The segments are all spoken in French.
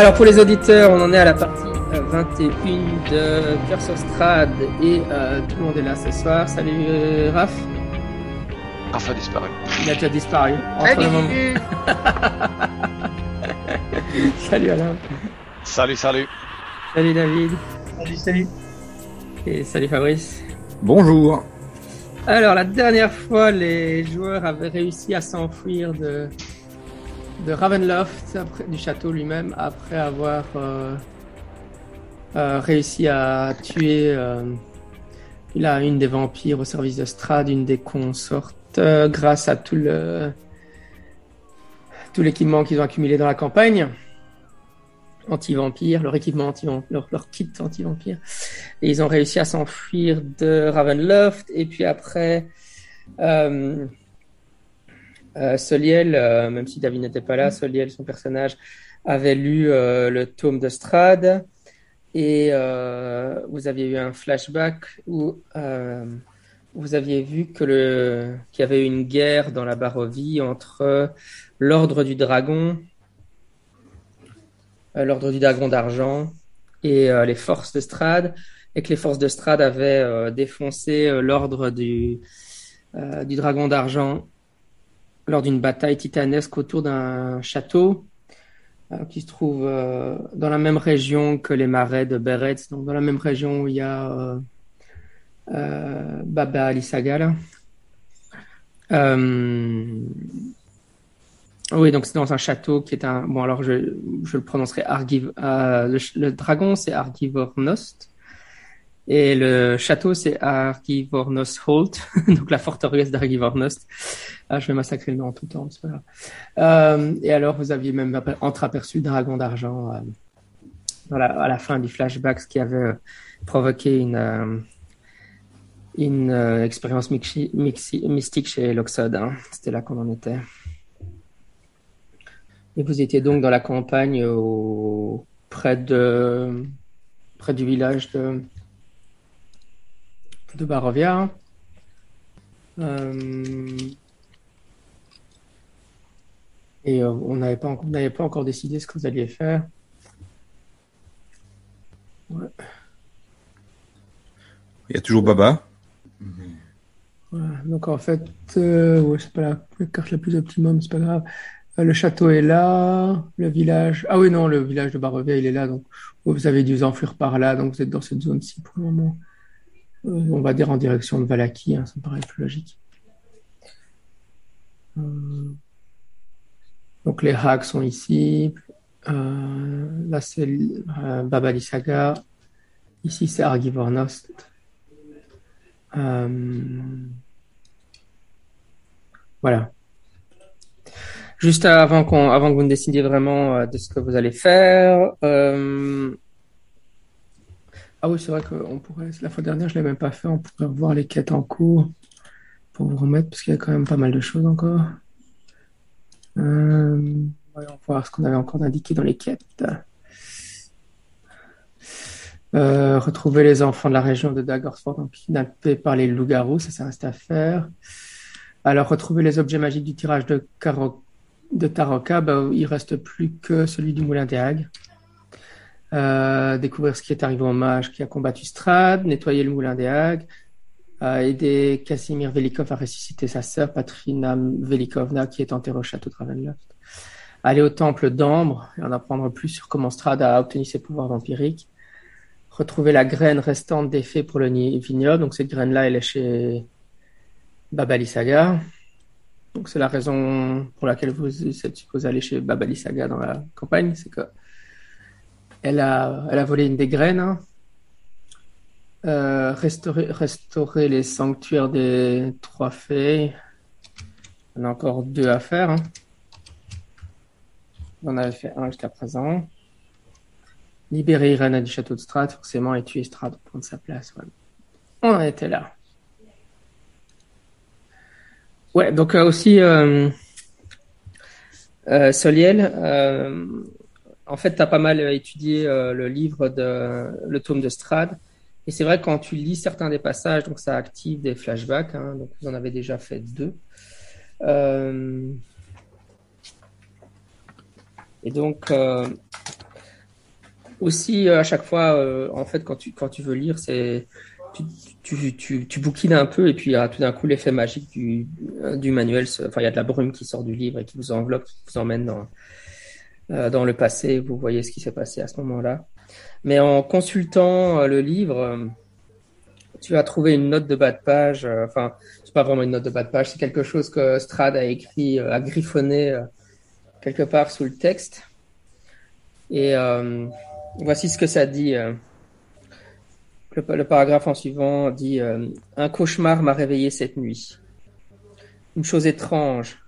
Alors pour les auditeurs, on en est à la partie 21 de Cœur sur Strad et euh, tout le monde est là ce soir. Salut euh, Raph. Raph a disparu. Il a déjà disparu. Entre le moment. salut Alain. Salut, salut. Salut David. Salut, salut. Et salut Fabrice. Bonjour. Alors la dernière fois, les joueurs avaient réussi à s'enfuir de de Ravenloft, du château lui-même, après avoir euh, euh, réussi à tuer euh, une des vampires au service de Strad, une des consortes, grâce à tout le tout l'équipement qu'ils ont accumulé dans la campagne anti-vampire, leur équipement anti leur, leur kit anti-vampire. Ils ont réussi à s'enfuir de Ravenloft. Et puis après, euh, Soliel, euh, même si David n'était pas là, Soliel, son personnage, avait lu euh, le tome de Strad. Et vous aviez eu un flashback où vous aviez vu que le qu'il y avait eu une guerre dans la Barovie entre l'ordre du dragon l'ordre du dragon d'argent et les forces de Strad, et que les forces de Strad avaient défoncé l'ordre du, du dragon d'argent lors d'une bataille titanesque autour d'un château euh, qui se trouve euh, dans la même région que les marais de Beretz, donc dans la même région où il y a euh, Baba. Euh, oui, donc c'est dans un château qui est un. Bon, alors je, je le prononcerai Argiv. le dragon, c'est Argivornost. Et le château, c'est Argivornost Holt. donc la forteresse d'Argivornost. Ah, je vais massacrer le nom en tout temps. Euh, et alors, vous aviez même aper- entreaperçu dragon d'argent euh, à la fin du flashback, ce qui avait euh, provoqué une, une expérience mystique chez Loxod. hein. C'était là qu'on en était. Et vous étiez donc dans la campagne au... près de près du village de de Barovia. Euh, Et euh, on n'avait pas, pas encore décidé ce que vous alliez faire. Ouais. Il y a toujours Baba. Voilà. Donc en fait, euh, ouais, c'est pas la, la carte la plus optimum, c'est pas grave. Euh, le château est là, le village. Ah oui, non, le village de Barovia, il est là. Donc vous avez dû vous enfuir par là, donc vous êtes dans cette zone-ci pour le moment. Euh, on va dire en direction de Valaki, hein, ça me paraît plus logique. Euh, donc les hacks sont ici. Euh, là c'est euh, Babali Saga. Ici c'est Argivornost. Voilà. Juste avant qu'on, avant que vous ne décidiez vraiment de ce que vous allez faire. Ah oui, c'est vrai qu'on pourrait. La fois dernière, je l'ai même pas fait. On pourrait revoir les quêtes en cours pour vous remettre parce qu'il y a quand même pas mal de choses encore. Euh... Voyons voir ce qu'on avait encore indiqué dans les quêtes. Euh, retrouver les enfants de la région de Daggerford donc kidnappés par les loups-garous, ça, ça reste à faire. Alors, retrouver les objets magiques du tirage de, de Taroka, bah, il reste plus que celui du Moulin des Hagues. Euh, découvrir ce qui est arrivé au mage qui a combattu Strad, nettoyer le Moulin des Hagues, euh, aider Casimir Velikov à ressusciter sa sœur Patrina Velikovna qui est enterrée au château de Ravenloft. Aller au temple d'Ambre et en apprendre plus sur comment Strad a obtenu ses pouvoirs vampiriques retrouver la graine restante des fées pour le vignoble. Donc cette graine-là, elle est chez Babali Saga. Donc c'est la raison pour laquelle vous êtes supposé aller chez Babali Saga dans la campagne, c'est que elle a, elle a volé une des graines. hein. Euh, restaurer, restaurer les sanctuaires des trois fées. On a encore deux à faire. hein. On en avait fait un jusqu'à présent. Libérer Irena du château de Strad, forcément, et tuer Strad pour prendre sa place. On en était là. Ouais, donc euh, aussi, euh, euh, Soliel, en fait, tu as pas mal étudié euh, le livre de le tome de Strad. Et c'est vrai, quand tu lis certains des passages, donc ça active des flashbacks. hein, donc vous en avez déjà fait deux. Euh, et donc, euh, aussi, à chaque fois, en fait, quand tu, quand tu veux lire, c'est tu, tu, bouquines un peu et puis il y a tout d'un coup l'effet magique du, du manuel. Enfin, il y a de la brume qui sort du livre et qui vous enveloppe, qui vous emmène dans, dans le passé. Vous voyez ce qui s'est passé à ce moment-là. Mais en consultant le livre, tu as trouvé une note de bas de page. Enfin, c'est pas vraiment une note de bas de page, c'est quelque chose que Strad a écrit, a griffonné quelque part sous le texte. Et euh, voici ce que ça dit. Euh. Le, paragraphe en suivant dit euh, Un cauchemar m'a réveillé cette nuit. Une chose étrange.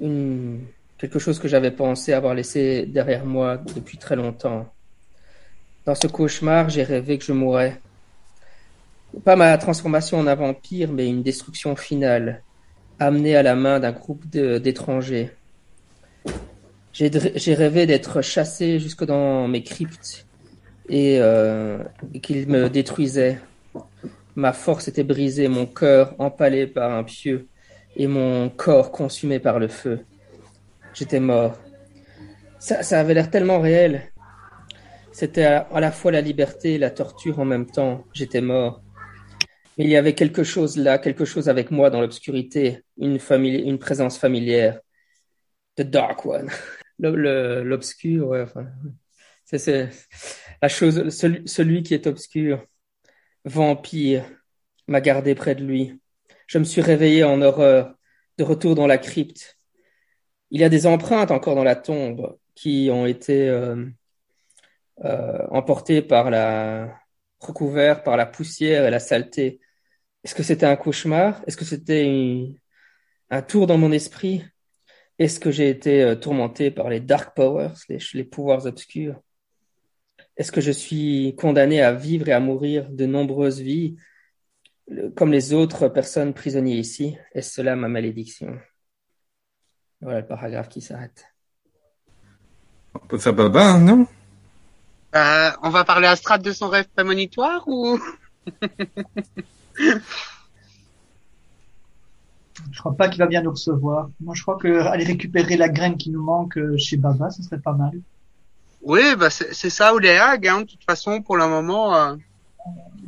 Une... Quelque chose que j'avais pensé avoir laissé derrière moi depuis très longtemps. Dans ce cauchemar, j'ai rêvé que je mourrais. Pas ma transformation en un vampire, mais une destruction finale, amenée à la main d'un groupe d'étrangers. J'ai rêvé d'être chassé jusque dans mes cryptes et, euh, qu'ils me détruisaient. Ma force était brisée, mon cœur empalé par un pieu et mon corps consumé par le feu. J'étais mort. Ça, ça avait l'air tellement réel. C'était à, la fois la liberté et la torture en même temps. J'étais mort. Mais il y avait quelque chose là, quelque chose avec moi dans l'obscurité, une, une présence familière. The Dark One. l'obscur, ouais, enfin, c'est la chose, celui, celui qui est obscur, vampire, m'a gardé près de lui. Je me suis réveillé en horreur, de retour dans la crypte. Il y a des empreintes encore dans la tombe qui ont été euh, euh, emportées par la recouvertes par la poussière et la saleté. Est-ce que c'était un cauchemar? Est-ce que c'était un tour dans mon esprit? Est-ce que j'ai été euh, tourmenté par les dark powers, les, pouvoirs obscurs? Est-ce que je suis condamné à vivre et à mourir de nombreuses vies comme les autres personnes prisonnières ici? Est-ce cela ma malédiction? Voilà le paragraphe qui s'arrête. On peut faire baba, non? Euh, On va parler à Strat de son rêve prémonitoire ou Je crois pas qu'il va bien nous recevoir. Moi, je crois que aller récupérer la graine qui nous manque euh, chez Baba, ce serait pas mal. Oui, bah c'est ça ou les hags. Hein. De toute façon, pour le moment. Euh...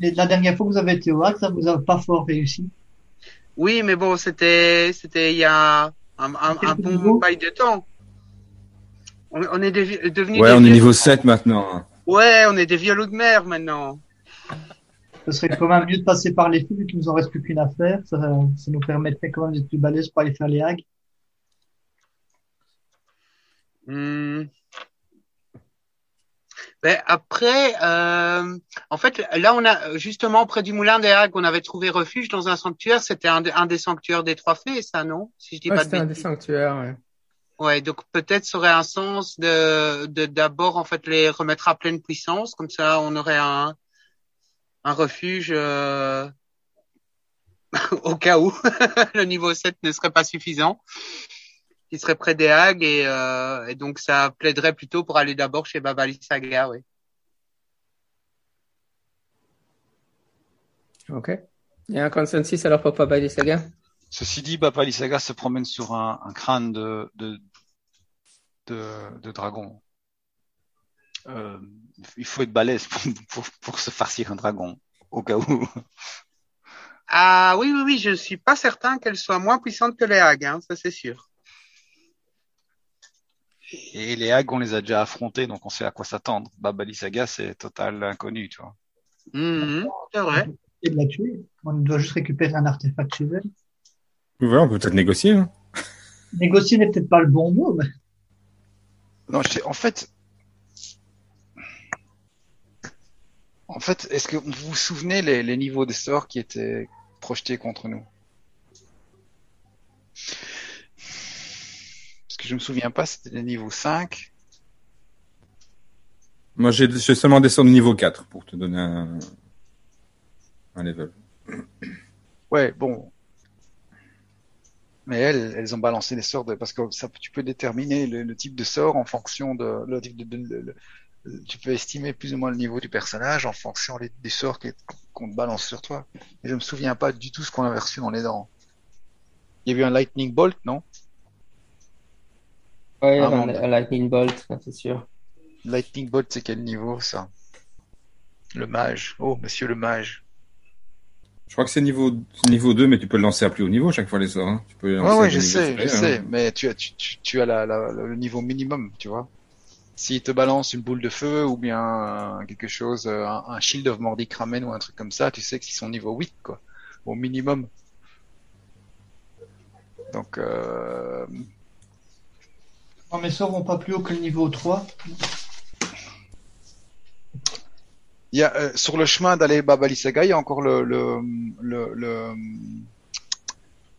La dernière fois que vous avez été au Hag, ça vous a pas fort réussi. Oui, mais bon, c'était c'était il y a un, un, un bon bail de temps. On, on est devenu. Ouais, on est niveau 7 maintenant. Ouais, on est des vieux loups de mer maintenant ce serait quand même mieux de passer par les filles vu qu'il nous en reste plus qu'une affaire. Ça, ça nous permettrait quand même d'être plus balèze pour aller faire les hags. Hmm. Ben après, euh, en fait, là, on a justement près du moulin des Hagues, on avait trouvé refuge dans un sanctuaire. C'était un, un, des sanctuaires des Trois Fées, ça, non? Si je dis pas de un des sanctuaires. Ouais. Ouais, donc peut-être ça aurait un sens de d'abord en fait les remettre à pleine puissance, comme ça on aurait un un refuge euh, au cas où le niveau 7 ne serait pas suffisant, qui serait près des Hagues et, euh, et donc ça plaiderait plutôt pour aller d'abord chez Baba Saga, oui. Ok. Il y a un consensus alors pour Baba Saga Ceci dit, Baba Saga se promène sur un, un crâne de, de, de, de dragon. Euh, il faut être balèze pour, pour, pour, se farcir un dragon, au cas où. Ah oui, oui, oui, je ne suis pas certain qu'elle soit moins puissante que les hags, hein, ça c'est sûr. Et les hags, on les a déjà affrontés, donc on sait à quoi s'attendre. Babali Saga, c'est total inconnu, tu vois. Mmh, c'est vrai. Et de la tuer. On doit juste récupérer un artefact chez elle. Ouais, on peut peut-être négocier. Hein. Négocier n'est peut-être pas le bon mot, mais... Non, je sais, en fait, En fait, est-ce que vous vous souvenez les, les niveaux des sorts qui étaient projetés contre nous? Que je me souviens pas, c'était les niveaux 5. Moi, j'ai seulement des sorts de niveau 4 pour te donner un, un level. Ouais, bon. Mais elles, elles ont balancé les sorts de, parce que ça, tu peux déterminer le, le type de sort en fonction de, le, de, de, de tu peux estimer plus ou moins le niveau du personnage en fonction des sorts qu'on te balance sur toi. Et je me souviens pas du tout ce qu'on avait reçu dans les dents. Il y a eu un lightning bolt, non? Oui, un, un, lightning bolt, c'est sûr. Lightning Bolt, c'est quel niveau ça? Le mage. Oh, monsieur le mage. Je crois que c'est niveau, niveau 2, mais tu peux le lancer à plus haut niveau chaque fois les sorts. Hein. Tu peux les Ouais, lancer ouais, je sais, je supérieurs, sais, hein. mais tu as, tu, tu, tu as la, la- le niveau minimum, tu vois. S'il te balance une boule de feu ou bien euh, quelque chose, euh, un, un shield of Mordic Ramen ou un truc comme ça, tu sais qu'ils sont niveau 8, quoi. Au minimum. Donc, euh, Non, mes sorts vont pas plus haut que le niveau 3. il y a, euh, sur le chemin d'aller Baba Lysaga, il y a encore le, le, le, le,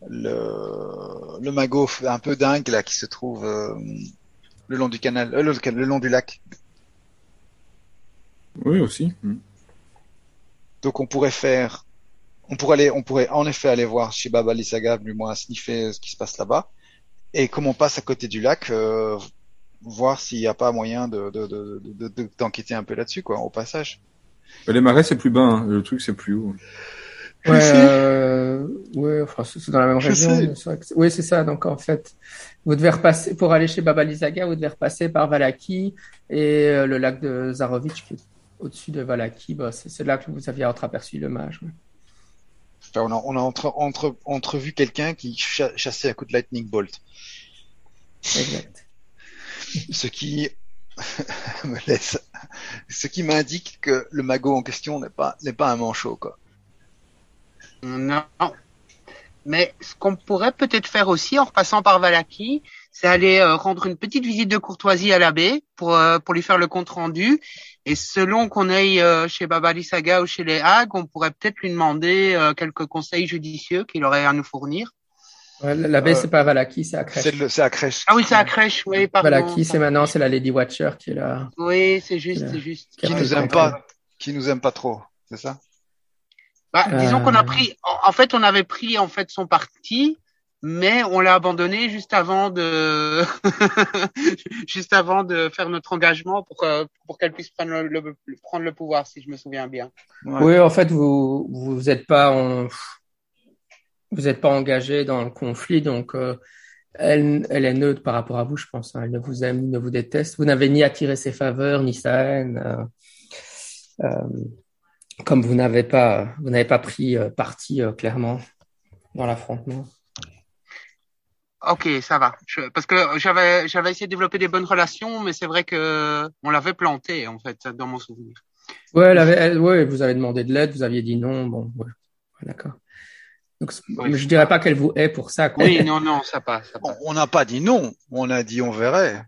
le, le magot un peu dingue, là, qui se trouve, euh, le long du canal, euh, le, le long du lac. Oui, aussi. Mm. Donc on pourrait faire, on pourrait aller, on pourrait en effet aller voir chez Baba Lysaga, du moins sniffer ce qui se passe là-bas. Et comme on passe à côté du lac, euh, voir s'il n'y a pas moyen de, de, de, de, de- d'enquêter un peu là-dessus, quoi, au passage. Euh, Les marais, c'est plus bas. hein. Le truc, c'est plus haut. Ouais, euh, ouais, enfin, c'est dans la même Je région. vrai que oui, c'est ça. Donc, en fait, vous devez repasser, pour aller chez Baba Lysaga, vous devez repasser par Valaki et euh, le lac de Zarovic qui est au-dessus de Valaki. Bah, c'est c'est là que vous aviez entreaperçu le mage. ouais. Enfin, on a, on a entre, entre, entrevu quelqu'un qui cha- chassait à coup de lightning bolt. Exact. Ce qui me laisse, ce qui m'indique que le magot en question n'est pas, n'est pas un manchot, quoi. Non. Mais ce qu'on pourrait peut-être faire aussi en repassant par Valaki, c'est aller euh, rendre une petite visite de courtoisie à l'abbé pour euh, pour lui faire le compte rendu. Et selon qu'on aille euh, chez Baba Lysaga ou chez les Hagues, on pourrait peut-être lui demander euh, quelques conseils judicieux qu'il aurait à nous fournir. Ouais, la baie, Euh, c'est pas Valaki, c'est à C'est, Crèche. le, c'est à crèche. Ah oui, c'est à crèche, oui, pardon. Valaki, c'est maintenant, c'est la Lady Watcher qui est là. Oui, c'est juste, c'est juste. Qui Qui nous aime pas, qui nous aime pas trop, c'est ça? Bah, disons Euh. qu'on a pris, en en fait, on avait pris en fait son parti, mais on l'a abandonné juste avant de, juste avant de faire notre engagement pour euh, pour qu'elle puisse prendre le, le- prendre le pouvoir, si je me souviens bien. Ouais. Oui, en fait, vous vous êtes pas en vous êtes pas engagé dans le conflit, donc euh, elle elle est neutre par rapport à vous, je pense. hein. Elle ne vous aime, ni ne vous déteste. Vous n'avez ni attiré ses faveurs ni sa haine. euh, euh, comme vous n'avez pas vous n'avez pas pris euh, parti euh, clairement dans l'affrontement. Ok, ça va. Je- parce que j'avais j'avais essayé de développer des bonnes relations, mais c'est vrai que on l'avait planté en fait dans mon souvenir. Ouais, elle avait, elle- ouais, vous avez demandé de l'aide, vous aviez dit non, bon, ouais, Ouais, d'accord. Donc, Oui. mais je dirais pas qu'elle vous hait pour ça. Quoi. Oui, non, non, ça passe. Ça On passe. on n'a pas dit non, on a dit on verrait.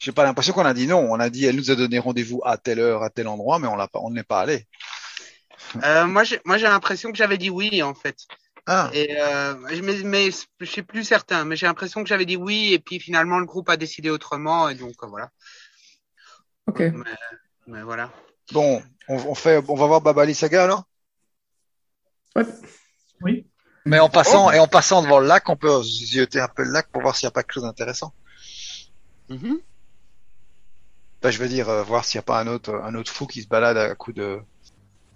J'ai pas l'impression qu'on a dit non, on a dit elle nous a donné rendez-vous à telle heure, à tel endroit, mais on l'a pas, on n'est pas allé. Euh, moi, j'ai moi j'ai l'impression que j'avais dit oui en fait. Ah, Et euh, mais, mais je suis plus certain, mais j'ai l'impression que j'avais dit oui et puis finalement le groupe a décidé autrement et donc euh, voilà. Ok. Mais, mais voilà. bon, on, on fait, on va voir Babali Saga alors? Ouais. Oui. Mais en passant et en passant devant le lac, on peut zioter un peu le lac pour voir s'il n'y a pas quelque chose d'intéressant. Mhm. Enfin, je veux dire, euh, voir s'il n'y a pas un autre, un autre fou qui se balade à coup de,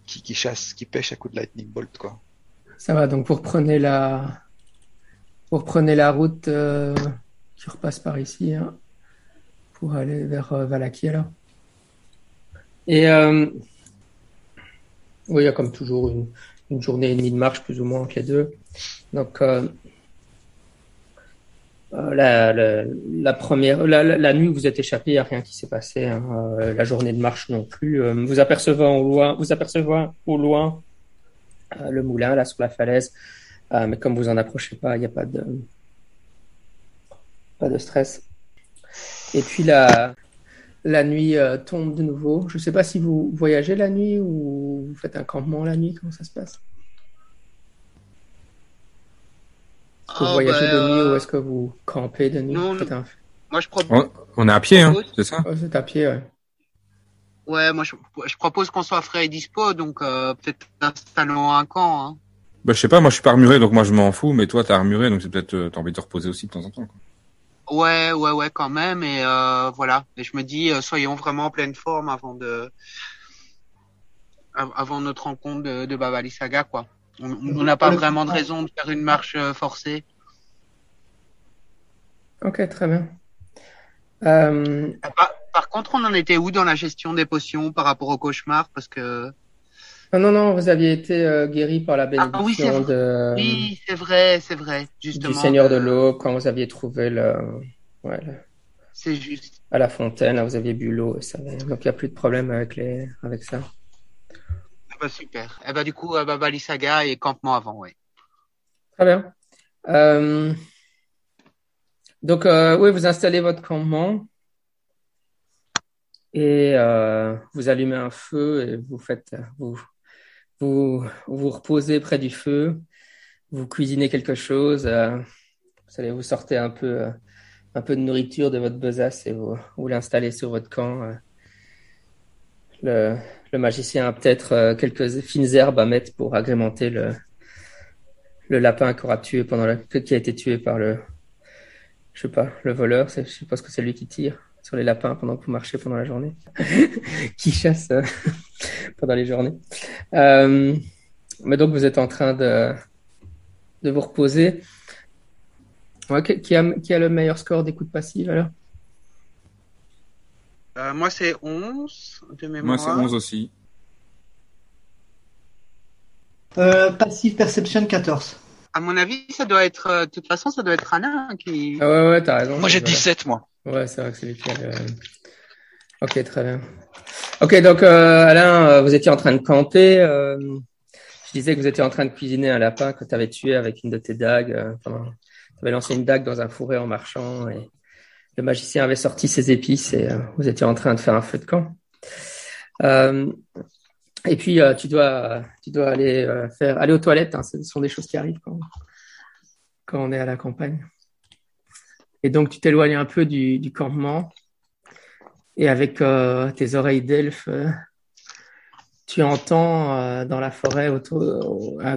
qui, qui chasse, qui pêche à coup de lightning bolt quoi. Ça va, donc vous reprenez la, vous reprenez la route euh, qui repasse par ici hein, pour aller vers euh. Et euh, oui, il y a comme toujours une, journée et demie de marche plus ou moins entre les deux. Donc euh, la, première, la, nuit où vous êtes échappé, il n'y a rien qui s'est passé. hein. La journée de marche non plus. Vous apercevant au loin, vous apercevant au loin le moulin là sur la falaise. Euh, mais comme vous en approchez pas, il n'y a pas de pas de stress. Et puis la la nuit euh, tombe de nouveau. Je sais pas si vous voyagez la nuit ou vous faites un campement la nuit. Comment ça se passe? Est-ce que vous Oh, voyagez bah, de nuit euh, ou est-ce que vous campez de nuit? non, un- Moi je propose. On, on est à pied, hein, c'est ça? Oh, c'est à pied, ouais. Ouais, moi je, je propose qu'on soit frais et dispo, donc euh, peut-être installons un camp. Hein. Bah, je sais pas, moi je suis pas armuré, donc moi je m'en fous, mais toi t'es armuré, donc c'est peut-être euh, t'as envie de te reposer aussi de temps en temps. Quoi. Ouais, ouais, ouais, quand même. Et euh, voilà. Et je me dis, euh, soyons vraiment en pleine forme avant de, av- avant notre rencontre de, de Babali Saga, quoi. On on n'a pas vraiment de raison de faire une marche euh, forcée. Ok, très bien. Euh, Par, par contre, on en était où dans la gestion des potions par rapport au cauchemar? Parce que Ah non, non, vous aviez été euh, guéri par la Ah oui, c'est bénédiction vrai. de, oui, c'est vrai, c'est vrai, justement. du Seigneur de euh, l'eau quand vous aviez trouvé le, ouais, le- C'est juste. à la fontaine, vous aviez bu l'eau et ça. Donc il n'y a plus de problème avec les, avec ça. Ah bah, super. Eh ben du coup, bah, Balisaga et campement avant, ouais. Très bien. Euh, donc, euh, oui, vous installez votre campement et euh, vous allumez un feu et vous faites, vous, vous, vous reposez près du feu, vous cuisinez quelque chose, euh, vous allez vous sortez un peu, euh, un peu de nourriture de votre besace et vous, l'installez sur votre camp. Le, magicien a peut-être quelques fines herbes à mettre pour agrémenter le, le lapin qui a été tué par le, je sais pas, le voleur, je suppose que c'est lui qui tire sur les lapins pendant que vous marchez pendant la journée, qui chasse euh, pendant les journées. Euh, mais donc vous êtes en train de, de vous reposer. Ouais, qui, qui a, qui a le meilleur score d'écoute passive alors? Euh, moi, c'est 11 de mémoire. Moi, c'est 11 aussi. Euh, passive perception 14. À mon avis, ça doit être, euh, de toute façon, ça doit être Anna qui. Ah ouais, ouais, t'as raison. Moi j'ai Voilà. 17 moi. Ouais, c'est vrai que c'est lui qui a le... Ok, très bien. Ok, donc euh, Alain, euh, vous étiez en train de camper. euh, je disais que vous étiez en train de cuisiner un lapin que tu avais tué avec une de tes dagues. Euh, tu avais lancé une dague dans un fourré en marchant et le magicien avait sorti ses épices et euh, vous étiez en train de faire un feu de camp. Et puis euh, tu dois, tu dois aller euh, faire, aller aux toilettes. Hein, ce sont des choses qui arrivent quand, quand on est à la campagne. Et donc, tu t'éloignes un peu du, campement. Et avec euh, tes oreilles d'elfe, tu entends dans la forêt autour, à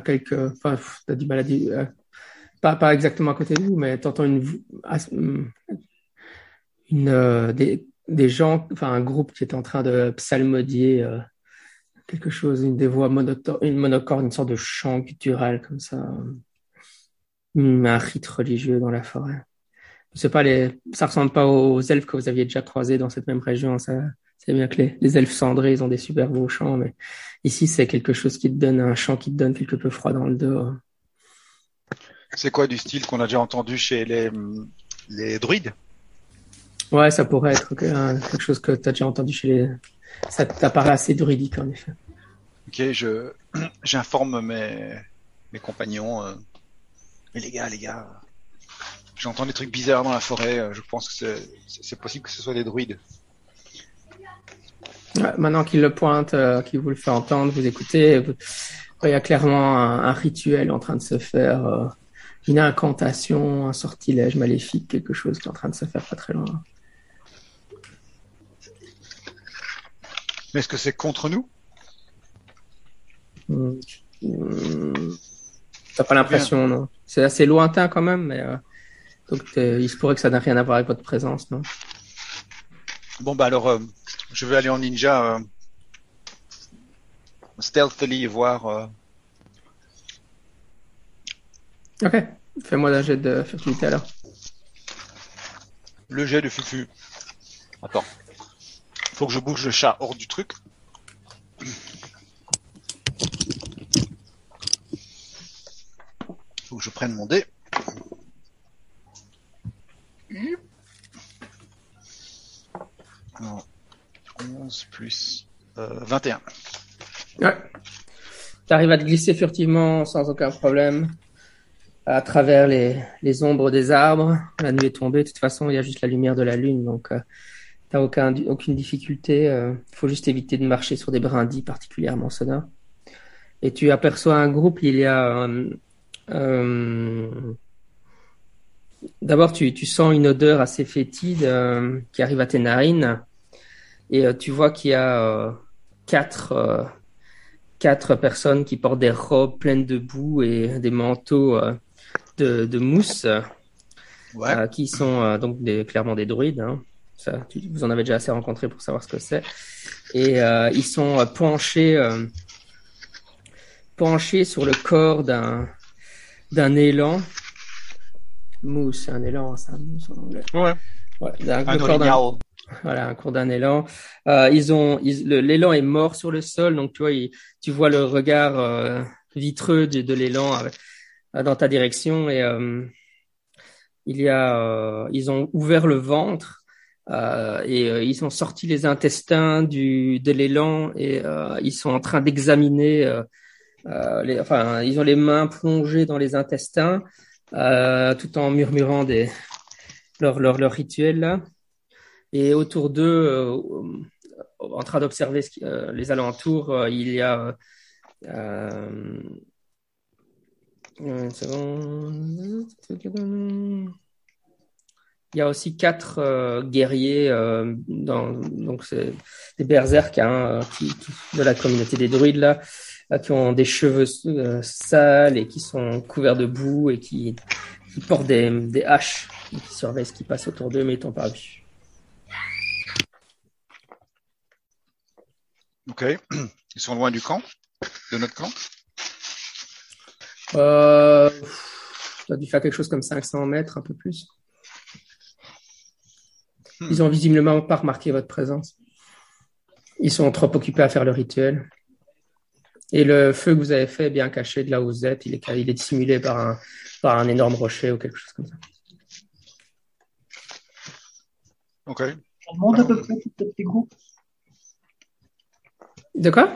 enfin, du mal à dire, pas, pas exactement à côté de vous, mais as- hum, une, euh, des, des gens, enfin, un groupe qui est en train de psalmodier quelque chose, une des voix monoto- une monocorde, une sorte de chant guttural comme ça, un rite religieux dans la forêt c'est pas les, ça ressemble pas aux elfes que vous aviez déjà croisés dans cette même région. Ça, c'est bien que les, les elfes cendrés, ils ont des super beaux chants, mais ici, c'est quelque chose qui te donne un chant qui te donne quelque peu froid dans le dos. C'est quoi du style qu'on a déjà entendu chez les, les druides? Ouais, ça pourrait être un- quelque chose que tu as déjà entendu chez les, ça t'apparaît assez druidique, en effet. Ok, je j'informe mes mes compagnons. euh, Mais les gars, les gars, j'entends des trucs bizarres dans la forêt. euh, Je pense que c'est possible que ce soit des druides. Ouais, maintenant qu'il le pointe, euh, qu'il vous le fait entendre, vous écoutez, vous- il y a clairement un, un rituel en train de se faire, euh, une incantation, un sortilège maléfique, quelque chose qui est en train de se faire pas très loin. Mais est-ce que c'est contre nous? Hmm. T'as pas l'impression, non? C'est assez lointain quand même, mais euh, donc il se pourrait que ça n'a rien à voir avec votre présence, non? Bon bah alors, euh, je vais aller en ninja euh, stealthily voir. euh, Ok. Fais-moi un jet de furtivité alors. le jet de fufu. Attends. Faut que je bouge le chat hors du truc. Faut que je prenne mon dé. Alors, 11 plus euh, 21. Ouais. T'arrives à te glisser furtivement sans aucun problème à travers les, les ombres des arbres. La nuit est tombée. De toute façon, il y a juste la lumière de la lune, donc euh, t'as aucun, aucune difficulté. Il faut juste éviter de marcher sur des brindilles particulièrement sonores. Et tu aperçois un groupe. Il y a euh, euh, D'abord, tu, tu sens une odeur assez fétide euh, qui arrive à tes narines. Et euh, tu vois qu'il y a euh, quatre, euh, quatre personnes qui portent des robes pleines de boue et des manteaux euh, de, de mousse, Ouais. euh, qui sont euh, donc des, clairement des druides. Hein. Ça, tu, vous en avez déjà assez rencontré pour savoir ce que c'est. Et euh, ils sont euh, penchés, euh, penchés sur le corps d'un d'un élan. Mousse, un élan, c'est un mousse en anglais. Ouais. Ouais, d'un- Un corps d'un-. Voilà, un cours d'un élan. Euh, ils ont, ils- le- l'élan est mort sur le sol, donc tu vois, il- tu vois le regard euh, vitreux de, de l'élan euh, dans ta direction et euh, il y a, euh, ils ont ouvert le ventre euh, et euh, ils ont sorti les intestins du de l'élan et euh, ils sont en train d'examiner. enfin, ils ont les mains plongées dans les intestins, tout en murmurant des leur leur leur rituel là. Et autour d'eux, en train d'observer les alentours, il y a. Il y a aussi quatre euh, guerriers, euh, dans, donc c'est des berserks hein, qui, qui- de la communauté des druides là, euh, qui ont des cheveux euh, sales et qui sont couverts de boue et qui, qui portent des, des haches et qui surveillent ce qui passe autour d'eux mais ils t'ont pas vu. Ok. Ils sont loin du camp, de notre camp? Euh, tu as dû faire quelque chose comme 500 mètres, un peu plus. Ils ont visiblement pas remarqué votre présence. Ils sont trop occupés à faire le rituel. Et le feu que vous avez fait est bien caché de là où vous êtes. Il est, ca- il est dissimulé par un, par un énorme rocher ou quelque chose comme ça. Ok. On monte à peu près tout ce petit groupe. De quoi?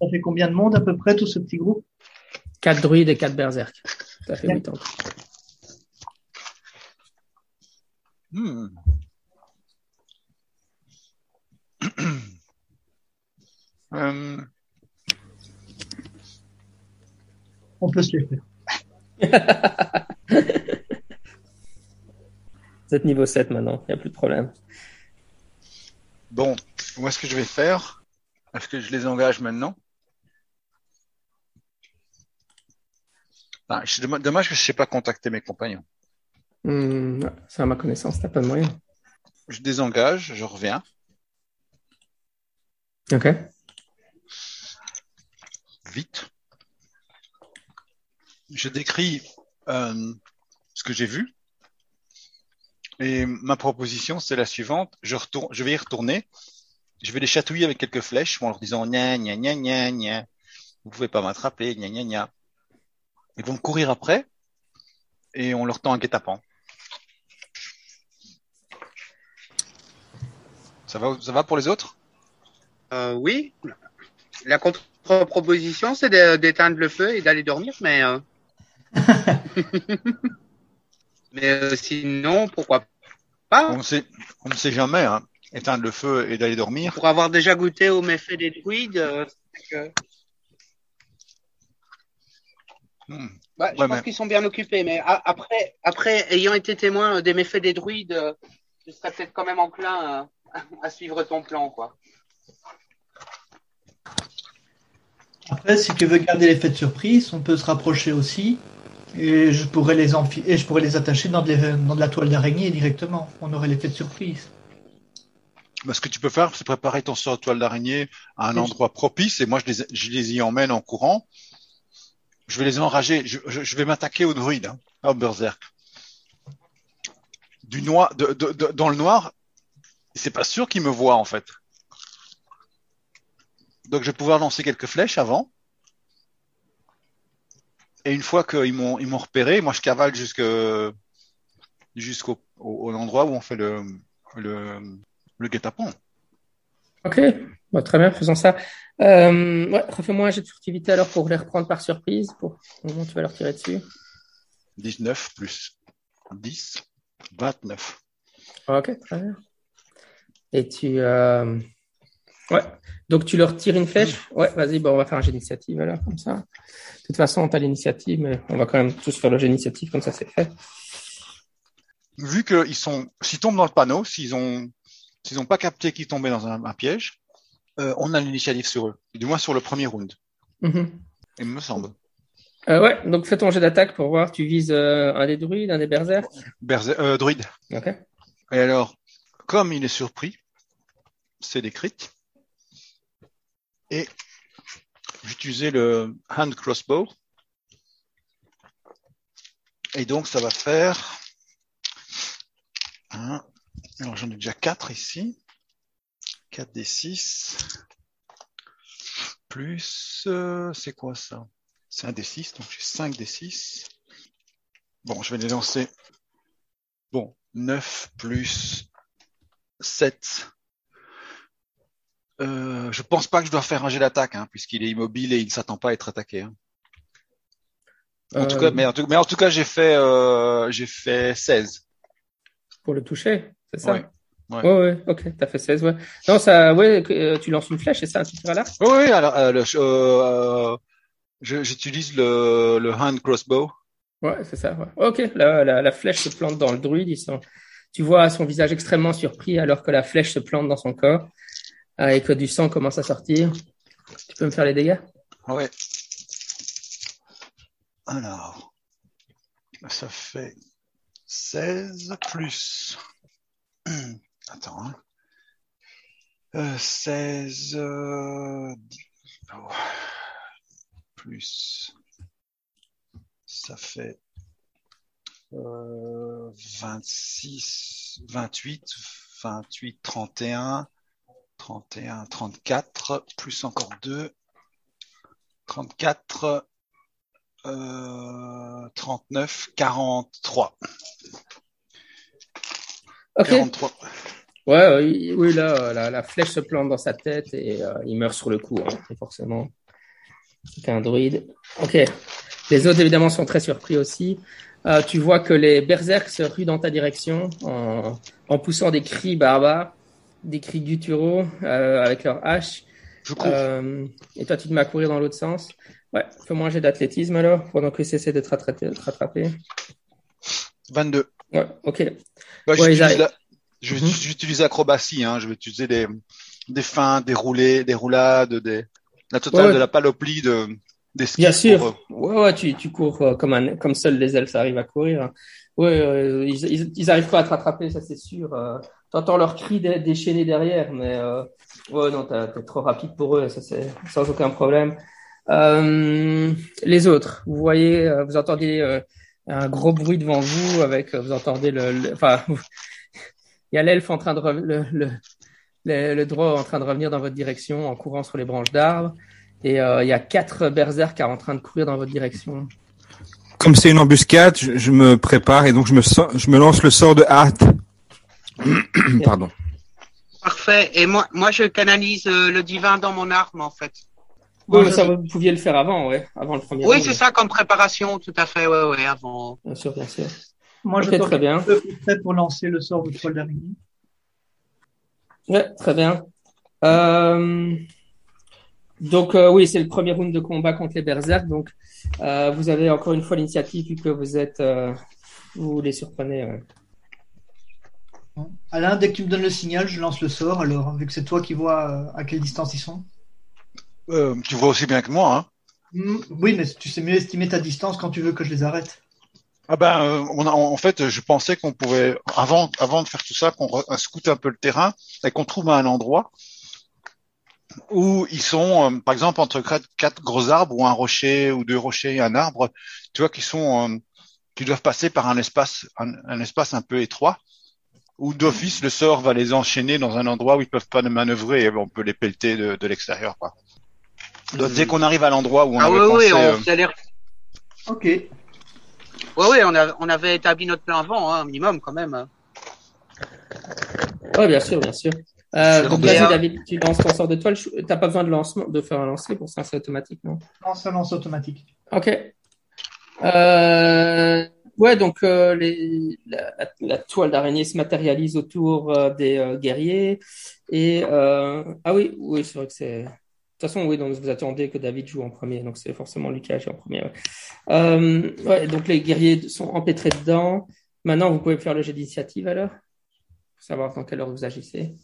Ça fait combien de monde à peu près tout ce petit groupe? Quatre druides et quatre berserks. Ça fait huit ans. Hmm. Euh, On peut se les faire. Vous êtes niveau 7 maintenant. Il n'y a plus de problème. bon, où est-ce que je vais faire Est-ce que je les engage maintenant? Ah, c'est Dommage que je ne sais pas contacter mes compagnons. Ouais, c'est à ma connaissance. T'as pas de moyen. Je désengage, je reviens. Ok. Je décris euh, ce que j'ai vu. Et ma proposition, c'est la suivante. Je, retourne, je vais y retourner. Je vais les chatouiller avec quelques flèches en leur disant gna gna gna gna gna. Vous pouvez pas m'attraper, gna gna gna. Ils vont courir après et on leur tend un guet-apens. Ça va, ça va pour les autres? Euh, oui. La contre-proposition, c'est d'éteindre le feu et d'aller dormir, mais euh, mais euh, sinon, pourquoi pas? On ne sait, on ne sait jamais. Hein. Éteindre le feu et d'aller dormir. Pour avoir déjà goûté aux méfaits des druides, euh, que- Hmm. bah, je Ouais, pense mais- qu'ils sont bien occupés. Mais a- après, après, ayant été témoin des méfaits des druides, euh, je serais peut-être quand même enclin à, à suivre ton plan, quoi. Après, si tu veux garder l'effet de surprise, on peut se rapprocher aussi. Et je pourrais les et je pourrais les attacher dans de, dans de la toile d'araignée directement. On aurait l'effet de surprise. Bah, ce que tu peux faire, c'est préparer ton sort de toile d'araignée à un Oui. endroit propice et moi, je les, je les y emmène en courant. Je vais les enrager. Je, je- je vais m'attaquer aux druides, hein, au berserk. Du noir, de, de- de- dans le noir, c'est pas sûr qu'ils me voient en fait. Donc, je vais pouvoir lancer quelques flèches avant. Et une fois qu'ils m'ont ils m'ont repéré, moi, je cavale jusque jusqu'au au, au endroit où on fait le le, le guet-apens. Ok, Bon, très bien, faisons ça. Euh, ouais, refais-moi un jet de furtivité alors pour les reprendre par surprise, pour où tu vas leur tirer dessus. 19 plus 10, 29. Ok, très bien. Et tu... Euh... Ouais, donc tu leur tires une flèche? Ouais, vas-y, bon, on va faire un jet d'initiative alors, comme ça. De toute façon, on a l'initiative, mais on va quand même tous faire le jet d'initiative, comme ça c'est fait. Vu qu'ils sont, s'ils tombent dans le panneau, s'ils ont, s'ils n'ont pas capté qu'ils tombaient dans un, un piège, euh, on a l'initiative sur eux. Du moins sur le premier round, Mhm. il me semble. Euh, ouais, donc fais ton jet d'attaque pour voir. Tu vises euh, un des druides, un des berserks? Berze- euh, druide. Ok. Et alors, comme il est surpris, c'est des crits. Et j'utilisais le hand crossbow. Et donc, ça va faire un. Alors, j'en ai déjà quatre ici. 4d6 plus, euh, c'est quoi ça? C'est un d6, donc j'ai 5 d6. Bon, je vais les lancer. Bon, 9 plus 7. Euh, je pense pas que je dois faire un jet d'attaque, hein, puisqu'il est immobile et il ne s'attend pas à être attaqué. hein. En tout Euh, cas, mais en tout, mais en tout cas, j'ai fait, euh, j'ai fait 16. Pour le toucher, c'est ça? Ouais, ouais. ouais, ouais, ok, t'as fait 16, ouais. Non, ça, ouais, euh, tu lances une flèche, c'est ça, un tir à l'arc Oui, oui, alors, euh, le- euh, j'utilise le, le hand crossbow. Ouais, c'est ça, ouais. Ok, la, la, la flèche se plante dans le druide, il sent... tu vois son visage extrêmement surpris alors que la flèche se plante dans son corps euh, et que du sang commence à sortir. Tu peux me faire les dégâts? Ouais. Alors, ça fait 16 plus. Attends. Hein. Euh, 16 euh, oh, plus. Ça fait euh, 26, 28, 28, 31, 31, 34, plus encore 2, 34, euh, 39, 43. Ok. 43. Ouais, il- oui, là, euh, la, la flèche se plante dans sa tête et euh, il meurt sur le coup, hein, forcément. C'est un druide. Ok. Les autres, évidemment, sont très surpris aussi. Euh, tu vois que les berserks se ruent dans ta direction en, en poussant des cris barbares, des cris gutturaux euh, avec leurs haches. Je cours. Euh, et toi, tu te mets à courir dans l'autre sens. Ouais, fais-moi un d'athlétisme alors, pendant que essaie de te rattraper. te rattraper. 22. Ouais, ok. Bah, Ouais, j'utilise la- je- Mhm. L'acrobatie, hein. je vais utiliser des, des feintes, des roulés, des roulades, des, la totale Ouais, ouais. de la panoplie de, des skis Bien sûr. pour, euh, Ouais, ouais, tu, tu cours euh, comme, un, comme seuls les elfes arrivent à courir. hein. Ouais, euh, ils, ils, ils arrivent pas à te rattraper, ça c'est sûr. T'entends leurs cris dé- déchaînés derrière, mais euh, ouais, non, t'es trop rapide pour eux, ça c'est sans aucun problème. Euh, les autres, vous voyez, euh, vous entendez euh, un gros bruit devant vous avec, euh, vous entendez le, enfin, il y a l'elfe en train de le, le, le, droit en train de revenir dans votre direction en courant sur les branches d'arbres. Et euh, il y a quatre berserks en train de courir dans votre direction. Comme c'est une embuscade, je, je me prépare et donc je me, sors- je me lance le sort de hâte. Pardon. Parfait. Et moi, moi, je canalise euh, le divin dans mon arme, en fait. Oui, ça, vous pouviez le faire avant, ouais, avant le premier Oui, c'est ça comme préparation, tout à fait. Ouais, ouais, avant. Bien sûr, bien sûr. Moi, je très bien. prêt pour lancer le sort de toile d'araignée. Ouais, très bien. Euh, donc euh, oui, c'est le premier round de combat contre les berserks. Donc euh, vous avez encore une fois l'initiative vu que vous êtes, euh, vous les surprenez. ouais. Alain, dès que tu me donnes le signal, je lance le sort. Alors, vu que c'est toi qui vois euh, à quelle distance ils sont. euh, tu vois aussi bien que moi, hein. Hmm, oui, mais tu sais mieux estimer ta distance quand tu veux que je les arrête. Ah ben, euh, on a, en fait, je pensais qu'on pouvait, avant, avant de faire tout ça, qu'on scoute un peu le terrain et qu'on trouve un endroit où ils sont, euh, par exemple, entre quatre, gros arbres ou un rocher ou deux rochers et un arbre, tu vois, qui sont, qui doivent passer par un espace, un, un espace un peu étroit, où d'office le sort va les enchaîner dans un endroit où ils peuvent pas manœuvrer et on peut les pelleter de, de l'extérieur, quoi. Donc, dès qu'on arrive à l'endroit où on ah avait oui, oui, pensé, on euh. Ok. Ouais, ouais, on, a, on avait établi notre plan avant, hein, un minimum quand même. hein. Ouais, bien sûr, bien sûr. Euh, donc vas-y David, tu lances ton sort de toile. T'as pas besoin de lancement, de faire un lancer pour ça, c'est automatique, non? Non, ça lance automatique. Ok. Euh, ouais, donc euh, les, la, la- la toile d'araignée se matérialise autour euh, des euh, guerriers. Et euh, ah oui, oui, c'est vrai que c'est. De toute façon, oui, donc vous attendez que David joue en premier, donc c'est forcément lui qui agit en premier. Ouais. Euh, ouais, donc les guerriers sont empêtrés dedans. Maintenant, vous pouvez faire le jet d'initiative alors, pour savoir dans quelle heure vous agissez.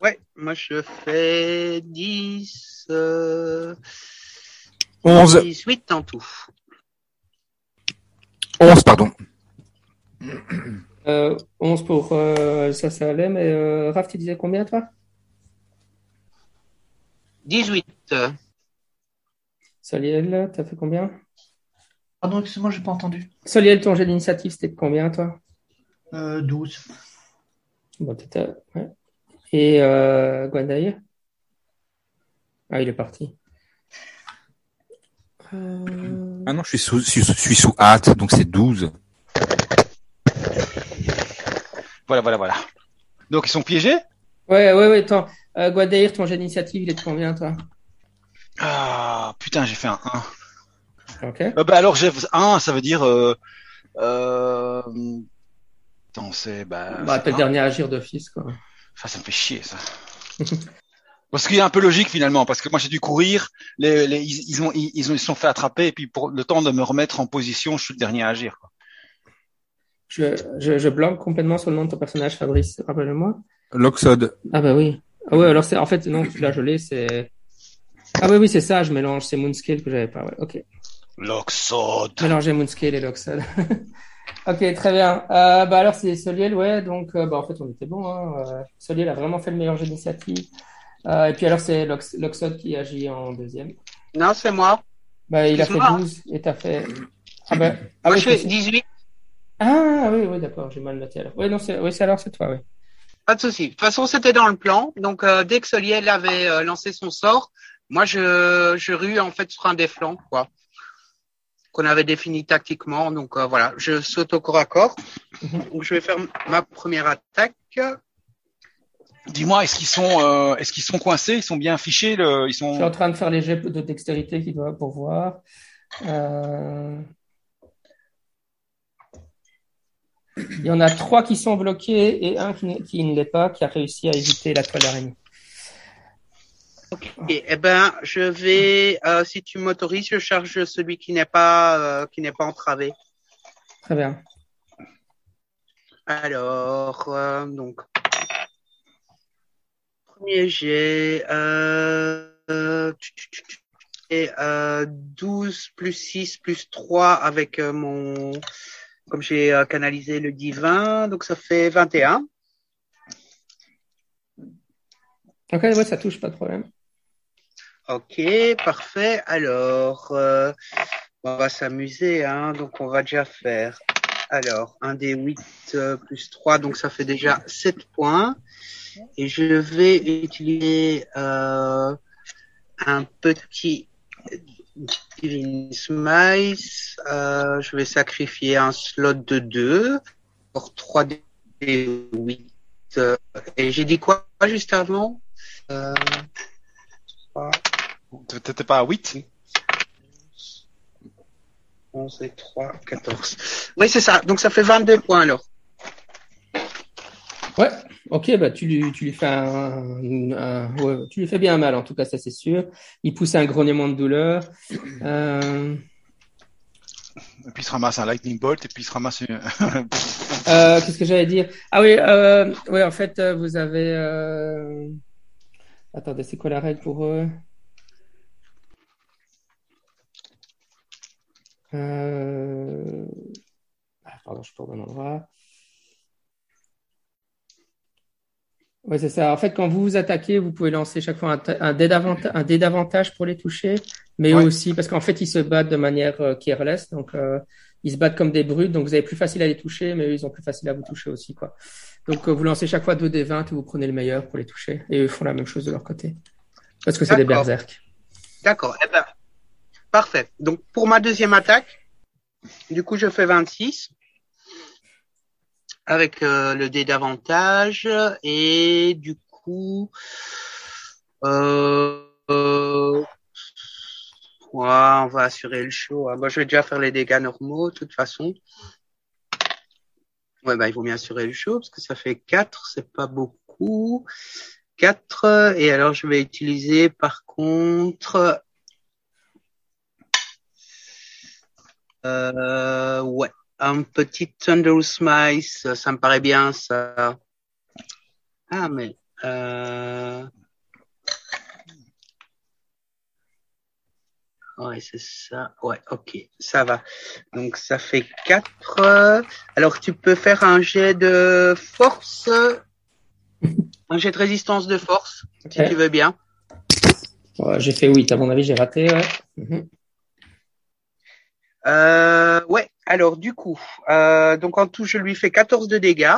Ouais, moi je fais 10, euh, 11, 18 en tout. 11, pardon. Euh, 11 pour euh, ça, ça allait, mais euh, Raph, tu disais combien toi? 18. euh, Soliel, t'as fait combien? Pardon, excuse-moi, j'ai pas entendu. Soliel, ton jet d'initiative, c'était de combien, toi? Euh, 12. Bon, t'étais, ouais. Et euh, Gwendair Ah, il est parti. Euh, Ah non, je suis sous, je suis, je suis sous hâte, donc c'est 12. Voilà, voilà, voilà. Donc ils sont piégés? Ouais, ouais, ouais, attends. Euh, Gwendair, ton jet d'initiative, il est de combien, toi Ah, putain, j'ai fait un 1. Ok. Euh, bah alors j'ai 1, ça veut dire... Euh, euh... Attends, c'est... Bah, Bah, t'es le dernier à agir d'office, quoi. Ça, ça me fait chier, ça. Parce qu'il est un peu logique finalement, parce que moi j'ai dû courir, les, les, ils, ils ont, ils, ils ont, ils se sont fait attraper, et puis pour le temps de me remettre en position, je suis le dernier à agir. Quoi. Je, je, je blanque complètement sur le nom de ton personnage, Fabrice. Rappelle-moi. L'Oxode. Ah bah oui. Ah ouais, alors c'est en fait non, tu l'as gelé, c'est. Ah oui, oui, c'est ça. Je mélange. C'est Moonscale que j'avais pas. Ouais. Ok. L'Oxode. Mélanger Moonscale et Loxod. ok, très bien. Euh, bah alors c'est Soliel, ouais. Donc euh, bah en fait on était bon. Hein. Euh, Soliel a vraiment fait le meilleur jeu d'initiative. Euh, et puis alors c'est Lox- Loxod qui agit en deuxième. Non, c'est moi. Bah il a fait Excuse-moi. 12 et t'as fait. Ah bah. Ah Moi, oui, je fais c'est- 18. Ah oui, oui, d'accord. J'ai mal noté alors. Oui, non, c'est oui, c'est alors c'est toi, oui. Pas de souci. De toute façon, c'était dans le plan. Donc, euh, dès que Soliel avait euh, lancé son sort, moi, je, je rue en fait sur un des flancs, quoi, qu'on avait défini tactiquement. Donc voilà, je saute au corps à corps. Mhm. Donc, je vais faire ma première attaque. Dis-moi, est-ce qu'ils sont, euh, est-ce qu'ils sont coincés? Ils sont bien fichés le, Ils Je suis en sont. train de faire les jets de dextérité qu'il doit pour voir. Euh, Il y en a trois qui sont bloqués et un qui, ne- qui ne l'est pas, qui a réussi à éviter la toile d'araignée. Et, eh ben, je vais, euh, si tu m'autorises, je charge celui qui n'est pas, euh, qui n'est pas entravé. Très bien. Alors, euh, donc, premier jet, euh, euh, et, euh, 12 plus 6 plus 3 avec euh, mon, comme j'ai euh, canalisé le divin, donc ça fait 21. Ok, ouais, ça touche, pas de problème. Ok, parfait. Alors, euh, on va s'amuser, hein. Donc, on va déjà faire. Alors, un des 8 euh, plus 3, donc ça fait déjà 7 points. Et je vais utiliser euh, un petit Divine Smite. Euh, je vais sacrifier un slot de 2 pour 3 des 8. Euh, et j'ai dit quoi juste avant? Euh, T'étais pas à 8 11 et 3, 14. Oui, c'est ça. Donc, ça fait 22 points, alors. Ouais, ok, bah tu lui, tu lui fais un, un- ouais, tu lui fais bien mal, en tout cas, ça c'est sûr. Il pousse un grognement de douleur. Euh, Et puis il se ramasse un lightning bolt, et puis il se ramasse une... Euh, qu'est-ce que j'allais dire? Ah oui, euh, ouais, en fait, vous avez. Euh... Attendez, c'est quoi la règle pour eux? Euh... ah, pardon, je tourne au même endroit. Ouais, c'est ça. En fait, quand vous vous attaquez, vous pouvez lancer chaque fois un, dé d'avantage pour les toucher, mais Ouais. eux aussi, parce qu'en fait, ils se battent de manière euh, careless, donc euh, ils se battent comme des brutes, donc vous avez plus facile à les toucher, mais eux, ils ont plus facile à vous toucher aussi, quoi. Donc euh, vous lancez chaque fois 2 des 20 et vous prenez le meilleur pour les toucher, et eux font la même chose de leur côté, parce que c'est des berserk. D'accord. Eh ben, parfait. Donc, pour ma deuxième attaque, du coup, je fais 26 avec euh, le dé d'avantage et du coup, euh, euh, ouais, on va assurer le show. hein. Je vais déjà faire les dégâts normaux, de toute façon. Ouais, bah, il vaut mieux assurer le show parce que ça fait 4, c'est pas beaucoup. 4 et alors je vais utiliser par contre euh, ouais. Un petit Thunderous Smite ça, me paraît bien ça. Ah mais euh... ouais c'est ça. Ouais ok ça va. Donc ça fait 4 alors tu peux faire un jet de force. Un jet de résistance de force si tu veux bien. Ouais, j'ai fait 8, à mon avis, j'ai raté, ouais. Mhm. Euh, ouais, alors du coup, euh, donc en tout, je lui fais 14 de dégâts.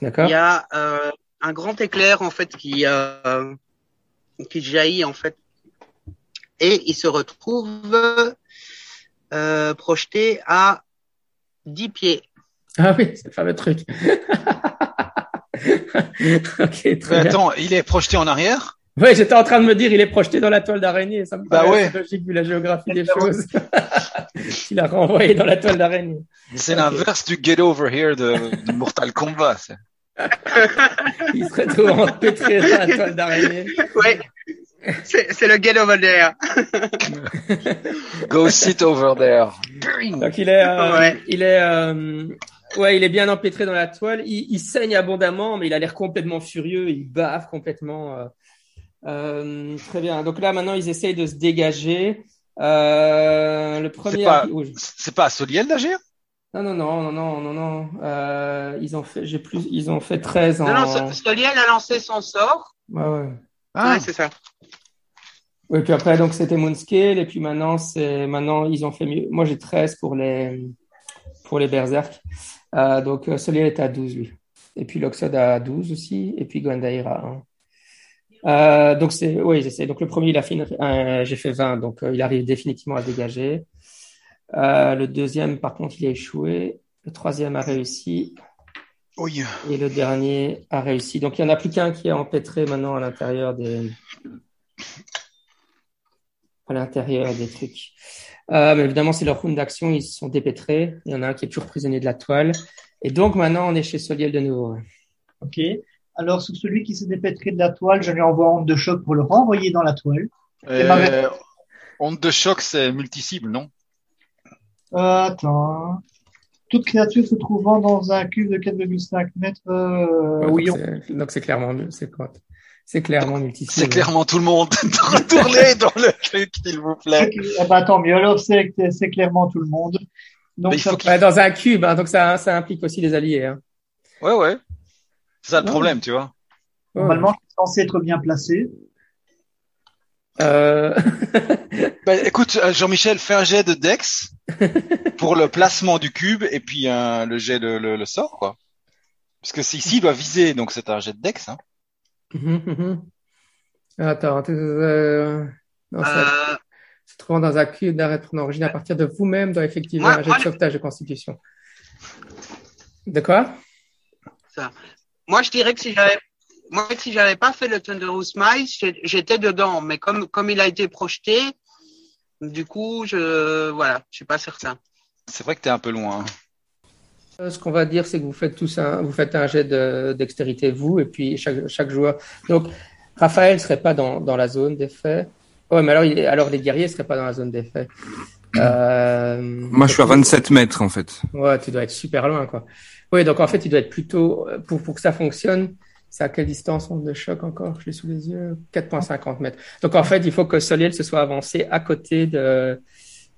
Il D'accord? y a euh, un grand éclair en fait qui euh, qui jaillit en fait et il se retrouve euh, projeté à 10 pieds. Ah oui, c'est le fameux truc. ok, très Mais bien. attends, il est projeté en arrière? Ouais, j'étais en train de me dire, il est projeté dans la toile d'araignée. Ça me Bah paraît ouais. logique vu la géographie des choses. il a renvoyé dans la toile d'araignée. C'est l'inverse du Get Over Here de, de Mortal Kombat. ça. Il se retrouve empêtré dans la toile d'araignée. Ouais. C'est c'est le get over there. Go sit over there. Donc il est, euh, Ouais. il est, euh, ouais, il est bien empêtré dans la toile. Il, il saigne abondamment, mais il a l'air complètement furieux. Il bave complètement. euh. Euh, très bien. Donc là, maintenant, ils essayent de se dégager. Euh, le premier. pas-. C'est pas à Soliel d'agir Non, non, non, non, non, non, non. Euh, ils ont fait, j'ai plus, ils ont fait 13 en. Non, non, Sol- Soliel a lancé son sort. Ouais, ouais. Ah. Ouais, c'est ça. Oui, puis après, donc, c'était Moonscale, et puis maintenant, c'est, maintenant, ils ont fait mieux. Moi, j'ai 13 pour les, pour les Berserk. Euh, donc, euh, Soliel est à 12, lui. Et puis, Loxod à 12 aussi, et puis Gwendair à 1. Euh, donc, c'est, oui, c'est, donc le premier, il a fait un- j'ai fait 20, donc, euh, il arrive définitivement à dégager. Euh, le deuxième, par contre, il a échoué. Le troisième a réussi. Oui. Et le dernier a réussi. Donc, il n'y en a plus qu'un qui est empêtré maintenant à l'intérieur des, à l'intérieur des trucs. Euh, mais évidemment, c'est leur round d'action, ils se sont dépêtrés. Il y en a un qui est toujours prisonnier de la toile. Et donc, maintenant, on est chez Soliel de nouveau. Ok. Alors, sur celui qui s'est dépêtré de la toile, je lui envoie onde de choc pour le renvoyer dans la toile. Et ma- Euh, onde de choc, c'est multi-cible, non? Euh, attends. Toute créature se trouvant dans un cube de 4,5 mètres. Euh, oui, donc, on- c'est- donc, c'est clairement, c'est quoi? C'est clairement multi C'est clairement tout le monde. Retournez dans le truc, s'il vous plaît. Ah bah, tant mieux. Alors, c'est clairement tout le monde. Donc, Mais il ça- faut qu'il- Ouais, dans un cube, hein, donc ça, ça implique aussi les alliés. Hein. Ouais, ouais. C'est ça le Ouais. problème, tu vois. normalement, je suis censé être bien placé. Euh... Ben, écoute, euh, Jean-Michel, fais un jet de Dex pour le placement du cube et puis euh, le jet de le, le sort, quoi. Parce que c'est ici, il doit viser, donc c'est un jet de Dex. Hein. Attends, euh... non, ça- Euh, se trouvant dans un cube d'arrêt de prendre origine à partir de vous-même doit effectuer Moi- un jet de sauvetage de constitution. De quoi? Moi, je dirais que si j'avais, moi, que si j'avais pas fait le Thunderous Smile, j'ai- j'étais dedans. Mais comme, comme il a été projeté, du coup, je, voilà, je suis pas certain. C'est vrai que t'es un peu loin. hein. Euh, Ce qu'on va dire, c'est que vous faites tous un, vous faites un jet de dextérité, vous, et puis chaque, chaque joueur. Donc, Raphaël serait pas dans, dans la zone d'effet. Ouais, mais alors, il alors les guerriers seraient pas dans la zone d'effet. Euh, Moi, je suis à 27 mètres, en fait. Ouais, tu dois être super loin, quoi. Oui, donc en fait, il doit être plutôt, pour, pour que ça fonctionne, c'est à quelle distance onde de choc encore? Je l'ai sous les yeux. 4.50 mètres. Donc en fait, il faut que Soliel se soit avancé à côté de,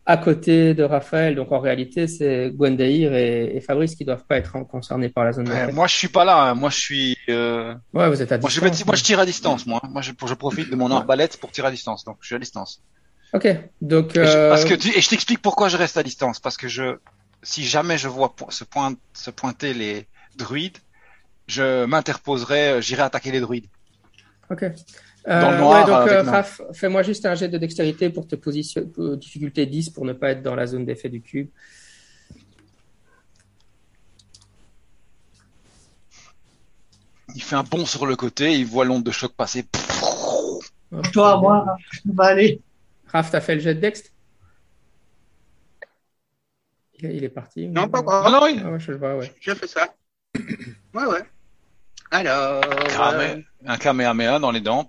à côté de Raphaël. Donc en réalité, c'est Gwendair et, et Fabrice qui doivent pas être concernés par la zone Euh, moi, je suis pas là. hein. Moi, je suis. euh, Ouais, vous êtes à Moi, je, distance. vais- moi, je tire à distance. Moi, moi, je, je profite de mon arbalète pour tirer à distance. Donc, je suis à distance. Ok. Donc, Et je- euh, parce que tu- et je t'explique pourquoi je reste à distance. Parce que je, si jamais je vois se, pointe, se pointer les druides, je m'interposerai, euh, j'irai attaquer les druides. ok. Dans le Euh, noir, ouais, donc, euh, moi. Raph, fais-moi juste un jet de dextérité pour te positionner, difficulté 10 pour ne pas être dans la zone d'effet du cube. Il fait un bond sur le côté, il voit l'onde de choc passer. Toi, moi, je vais aller. Raph, t'as fait le jet de dext il est, il est parti. Non, pas Ah encore. non, il... Ah ouais, je le vois, ouais. J'ai fait ça. Ouais, ouais. Alors, euh, un kamehameha dans les dents.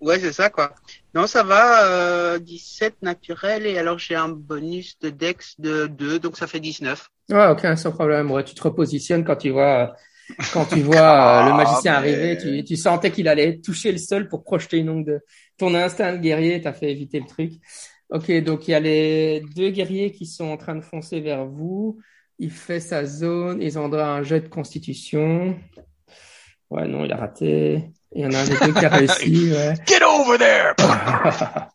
ouais, c'est ça, quoi. Non, ça va, euh, 17 naturel, et alors j'ai un bonus de dex de 2, donc ça fait 19. Ouais, ok, sans problème. Ouais, tu te repositionnes quand tu vois, quand tu vois euh, le magicien Ah, mais- arriver, tu, tu sentais qu'il allait toucher le sol pour projeter une onde de ton instinct de guerrier t'a fait éviter le truc. Ok, donc il y a les deux guerriers qui sont en train de foncer vers vous. Il fait sa zone, ils ont droit à un jet de constitution. Ouais, non, il a raté. Il y en a un des deux qui a réussi, ouais. Get over there!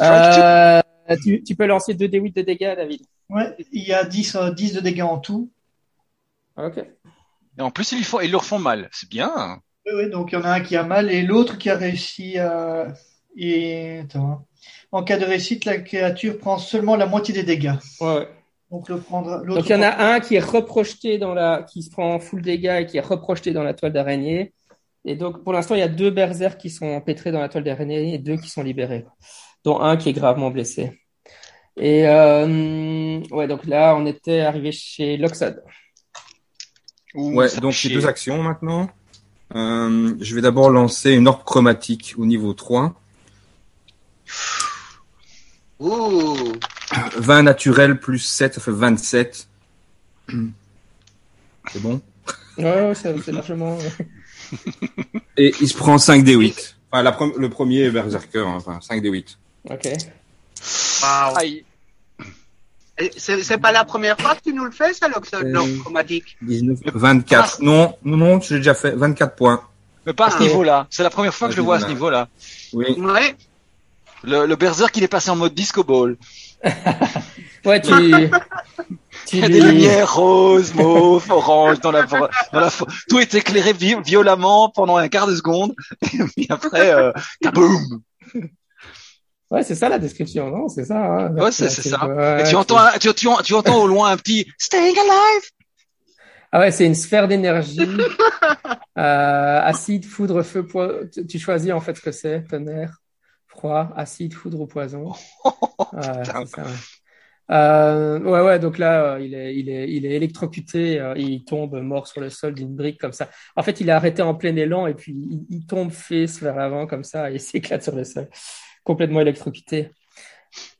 Euh, tu, tu peux lancer 2 D8 de dégâts, David. Ouais, il y a 10, euh, 10 de dégâts en tout. Ok. Et en plus, ils, font, ils leur font mal. C'est bien. Oui, oui, donc il y en a un qui a mal et l'autre qui a réussi à. Et... Attends. En cas de réussite, la créature prend seulement la moitié des dégâts. Ouais. Donc le prendra. l'autre Donc il y en a un qui est reprojeté dans la, qui se prend full dégâts et qui est reprojeté dans la toile d'araignée. Et donc pour l'instant il y a deux berserkers qui sont empêtrés dans la toile d'araignée et deux qui sont libérés, dont un qui est gravement blessé. Et euh, ouais donc là on était arrivé chez Loxod. Ouais, donc j'ai deux actions maintenant. Euh, je vais d'abord lancer une orbe chromatique au niveau 3. Ouh. 20 naturel plus 7, ça fait 27. C'est bon? Ouais, ouais c'est largement. Et il se prend 5 d 8. Enfin, la pre- le premier berserker, hein, enfin 5 d 8. Ok. Aïe. C'est c'est pas la première fois que tu nous le fais, ça, l'oxode Euh, chromatique 19, 24. Non, non, non, j'ai déjà fait 24 points. Mais pas à ce Ah. niveau-là. C'est la première fois que je le vois à ce niveau-là. Oui. Ouais. Le, le berserk, il est passé en mode disco ball. Ouais, tu. tu Il y a des lumières roses, mauves, orange dans la, dans la, tout est éclairé vi- violemment pendant un quart de seconde. Et puis après, euh, kaboum! Ouais, c'est ça la description, non? C'est ça. Hein Ouais, c'est- ça. Ouais, tu entends, un- tu, tu, tu entends au loin un petit staying alive. Ah ouais, c'est une sphère d'énergie. euh, acide, foudre, feu, poison. Tu, tu choisis en fait ce que c'est. Tonnerre, froid, acide, foudre ou poison. Ouais, c'est ça, ouais. Euh, ouais, ouais, donc là, euh, il est, il est, il est électrocuté, euh, il tombe mort sur le sol d'une brique comme ça. En fait, il est arrêté en plein élan et puis il, il tombe face vers l'avant comme ça et s'éclate sur le sol, complètement électrocuté.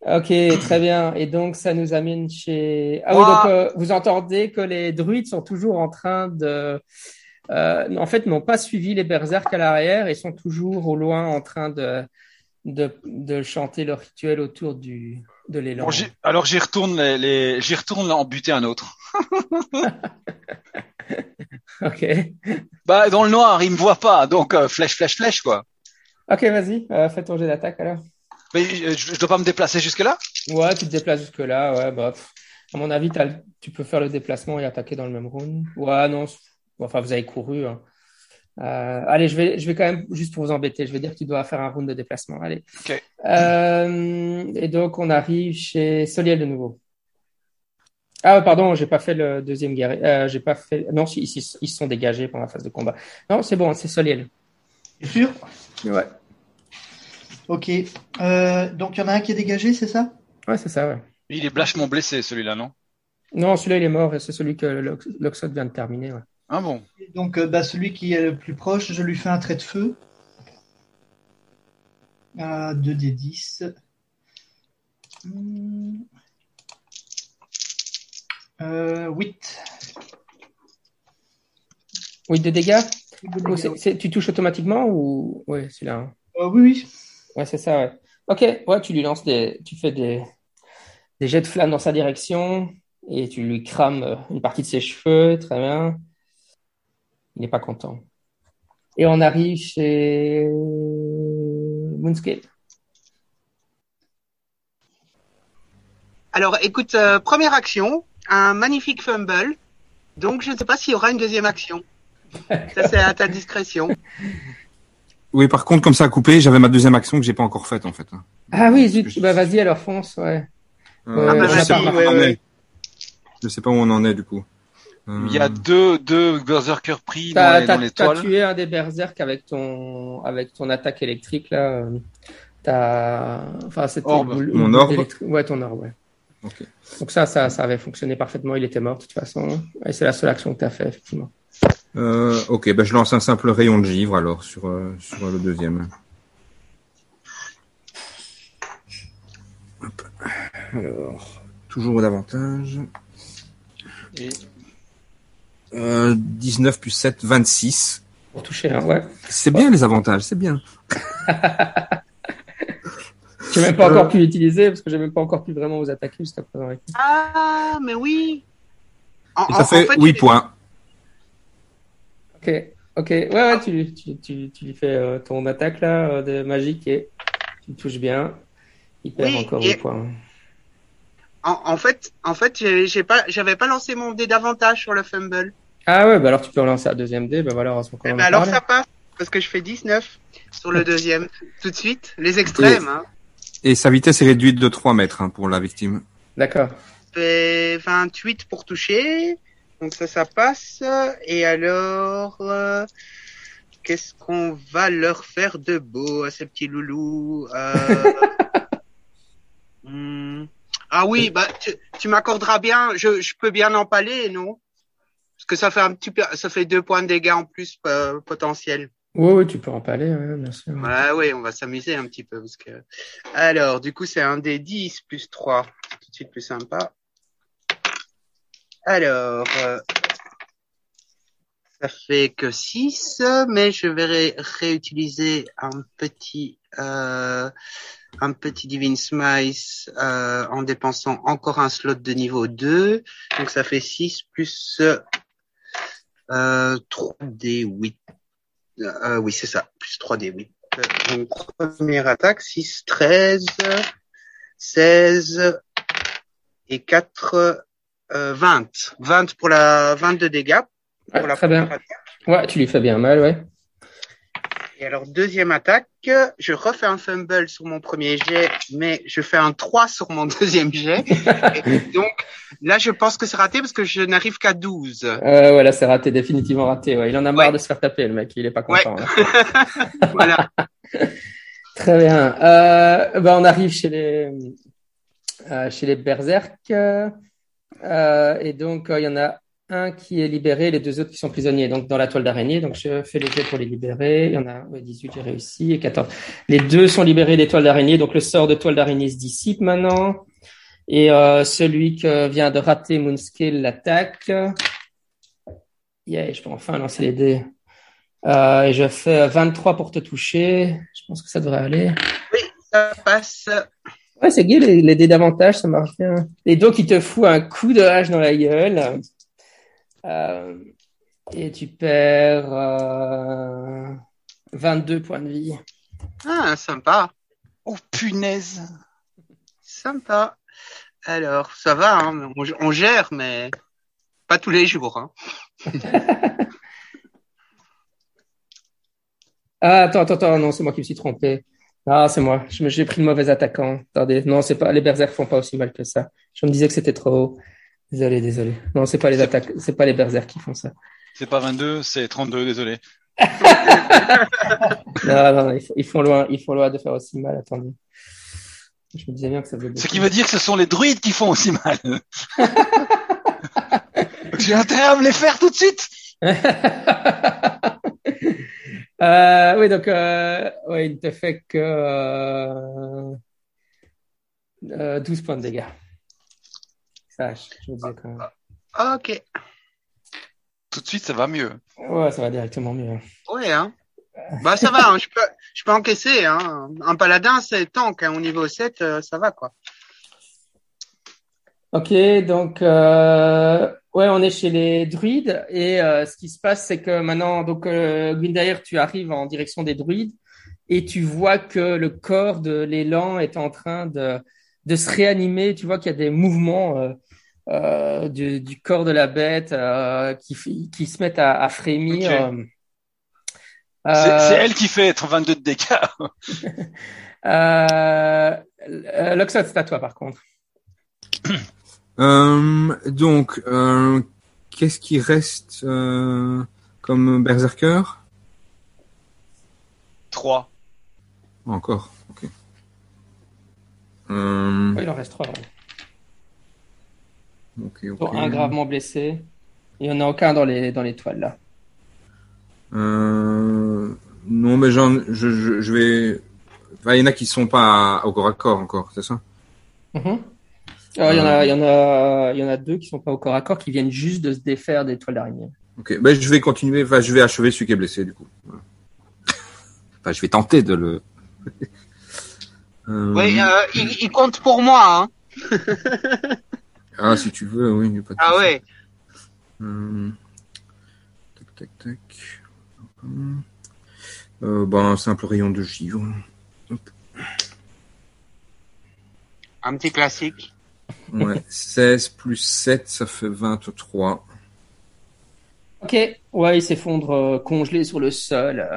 Ok, très bien. Et donc, ça nous amène chez. Ah oui, donc euh, vous entendez que les druides sont toujours en train de. Euh, en fait, n'ont pas suivi les berserks à l'arrière et sont toujours au loin en train de de, de chanter leur rituel autour du de l'élan. Bon, alors j'y retourne les, les, j'y retourne en buter un autre. Ok. Bah, dans le noir, il me voit pas, donc euh, flèche, flèche, flèche, quoi. Ok, vas-y, euh, fais ton jet d'attaque alors. Mais euh, je, je dois pas me déplacer jusque là. Ouais, tu te déplaces jusque là, ouais, bah, pff, à mon avis, le- tu peux faire le déplacement et attaquer dans le même round. Ouais, non, enfin, vous avez couru. hein. Euh, allez, je vais, je vais quand même, juste pour vous embêter, je vais dire que tu dois faire un round de déplacement. Allez. Ok. Euh, et donc, on arrive chez Soliel de nouveau. Ah, pardon, j'ai pas fait le deuxième guerrier. Euh, j'ai pas fait. Non, si, ils, ils se sont dégagés pendant la phase de combat. Non, c'est bon, c'est Soliel. Sûr? Ouais. Ok. Euh, donc il y en a un qui est dégagé, c'est ça? Ouais, c'est ça, ouais. Il est blachement blessé, celui-là, non? Non, celui-là, il est mort et c'est celui que l'Ox- l'Oxode vient de terminer. Ouais. Ah bon? Donc euh, bah, celui qui est le plus proche, je lui fais un trait de feu. À 2 des 10. Hmm. Euh, 8. Oui, de dégâts? C'est- c'est- Tu touches automatiquement ou. Ouais, celui-là. hein. Euh, oui, oui. Ouais, c'est ça, ouais. Ok, ouais, tu lui lances des. Tu fais des, des jets de flammes dans sa direction et tu lui crames euh, une partie de ses cheveux. Très bien. Il n'est pas content. Et on arrive chez. Moonscape. Alors, écoute, euh, première action, un magnifique fumble. Donc, je ne sais pas s'il y aura une deuxième action. Ça, c'est à ta discrétion. Oui, par contre, comme ça a coupé, j'avais ma deuxième action que j'ai pas encore faite en fait. Ah oui, zut, bah vas-y alors fonce, ouais. Euh, Ah bah, je, sais pas où ouais, on en ouais. est. je sais pas où on en est du coup. Euh, Il y a deux, deux berserkers pris dans T'as les, dans les t'as tué un des berserks avec ton avec ton attaque électrique là. T'as enfin c'était Orbe. une boule- Mon orbe. d'électri- Ouais, ton orbe, ouais. Donc ça, ça, ça avait fonctionné parfaitement. Il était mort de toute façon. Et c'est la seule action que t'as fait effectivement. Euh, ok, ben je lance un simple rayon de givre alors sur euh, sur le deuxième. Hop. Alors, toujours d'avantage. Et- Euh, 19 plus 7, 26. Pour toucher, hein, ouais. C'est bien les avantages, c'est bien. J'ai même pas Euh. encore pu l'utiliser parce que j'ai même pas encore pu vraiment vous attaquer jusqu'à présent. Ah, mais oui. En, Et en- ça fait, en fait, 8 il- points. Ok, ok, ouais, ouais, tu, lui- tu, tu, tu lui fais euh, ton attaque là euh, de magique et tu le touches bien. Il perd Oui, encore et- 8 points. En, en fait, en fait, j'ai pas, j'avais pas lancé mon dé d'avantage sur le fumble. Ah ouais, bah alors tu peux relancer à deuxième dé, bah voilà, heureusement qu'on Eh a alors ça passe, parce que je fais 19 sur le deuxième. Tout de suite, les extrêmes. Hein. Et sa vitesse est réduite de 3 mètres hein, pour la victime. D'accord. fait 28 pour toucher. Donc ça, ça passe. Et alors, euh, qu'est-ce qu'on va leur faire de beau à ces petits loulous euh... hmm. Ah oui, bah tu, tu m'accorderas bien. Je, je peux bien empaler, non? Parce que ça fait un petit peu, ça fait deux points de dégâts en plus euh, potentiels. Oui, oui, tu peux en parler, ouais, bien sûr. Ouais, ouais, on va s'amuser un petit peu parce que. Alors, du coup, c'est un des 10 plus 3. C'est tout de suite plus sympa. Alors, euh, ça fait que 6, mais je vais ré- réutiliser un petit, euh, un petit Divine Smite euh, en dépensant encore un slot de niveau 2. Donc, ça fait 6 plus euh, 3d8. Euh, oui, c'est ça, plus 3d8. Donc, première attaque, 6, 13, 16 et 4, euh, 20. 20 pour la 22 dégâts. Ouais, Pour la très bien. attaque. Ouais, tu lui fais bien mal, ouais. Et alors, deuxième attaque, je refais un fumble sur mon premier jet, mais je fais un 3 sur mon deuxième jet. Et donc, là, je pense que c'est raté parce que je n'arrive qu'à 12. Euh, voilà, c'est raté, définitivement raté. Ouais. Il en a marre Ouais. de se faire taper, le mec. Il est pas Ouais. content. là. voilà. Très bien. Euh, bah, on arrive chez les euh, chez les berserk. Euh, et donc, euh, il y en a un qui est libéré, les deux autres qui sont prisonniers, donc dans la toile d'araignée. Donc, je fais les jets pour les libérer. Il y en a ouais, 18, j'ai réussi, et 14. Les deux sont libérés des toiles d'araignée. Donc, le sort de toile d'araignée se dissipe maintenant. Et euh, celui qui vient de rater Moonscale l'attaque. Yeah, je peux enfin lancer les dés. Et je fais 23 pour te toucher. Je pense que ça devrait aller. Ça passe. Ouais, c'est gay, les, les dés d'avantage, ça marche bien. Et donc, il te fout un coup de hache dans la gueule. Euh, et tu perds euh, 22 points de vie. Ah, sympa. Oh punaise. Sympa. Alors, ça va, hein, on, on gère, mais pas tous les jours. Hein. Ah, attends, attends, attends, non, c'est moi qui me suis trompé. Ah, c'est moi. Je me- J'ai pris le mauvais attaquant. Attendez, non, c'est pas, les berserk font pas aussi mal que ça. Je me disais que c'était trop haut. Désolé, désolé. Non, c'est pas les attaques, c'est pas les berserk qui font ça. C'est pas 22, c'est 32, désolé. Non, non, ils, ils font loin, ils font loin de faire aussi mal. Attendez. Je me disais bien que ça faisait Ce qui veut dire que ce sont les druides qui font aussi mal. J'ai intérêt à me les faire tout de suite. Euh, oui, donc, euh, ouais, il te fait que euh, euh, 12 points de dégâts. Sache, je me disais quand même. Ok. Tout de suite, ça va mieux. Ouais, ça va directement mieux. Ouais, hein. Bah, ça va, hein, je peux, je peux encaisser, hein. Un paladin, c'est tank, hein, au niveau 7, euh, ça va, quoi. Ok, donc euh, ouais, on est chez les druides et euh, ce qui se passe, c'est que maintenant, donc euh, tu arrives en direction des druides et tu vois que le corps de l'élan est en train de de se réanimer. Tu vois qu'il y a des mouvements euh, euh, du, du corps de la bête qui se mettent à, à frémir. C'est elle qui fait être 22 de dégâts. Euh, c'est à toi par contre. Euh, donc, euh, qu'est-ce qui reste euh, comme berserker? 3. Encore, ok. Euh, Ouais, il en reste trois. ouais. ok, ok. dont un gravement blessé. Il n'y en a aucun dans les, dans les toiles là. Euh, non, mais j'en, je, je, je vais. Enfin, il y en a qui sont pas au corps à corps encore, c'est ça? Mhm. Alors, il y en a, il y en a, il y en a deux qui sont pas au corps à corps, qui viennent juste de se défaire des toiles d'araignée. Ok, ben je vais continuer. Enfin, je vais achever celui qui est blessé du coup. Enfin, je vais tenter de le. Euh, Oui, euh, il, il compte pour moi, hein. Ah, si tu veux, oui. y a pas de Ah ouais. Euh, Tac, tac, tac. Euh, ben, un simple rayon de givre. Un petit classique. Ouais, 16 plus 7, ça fait 23. Ok, ouais, il s'effondre euh, congelé sur le sol, euh,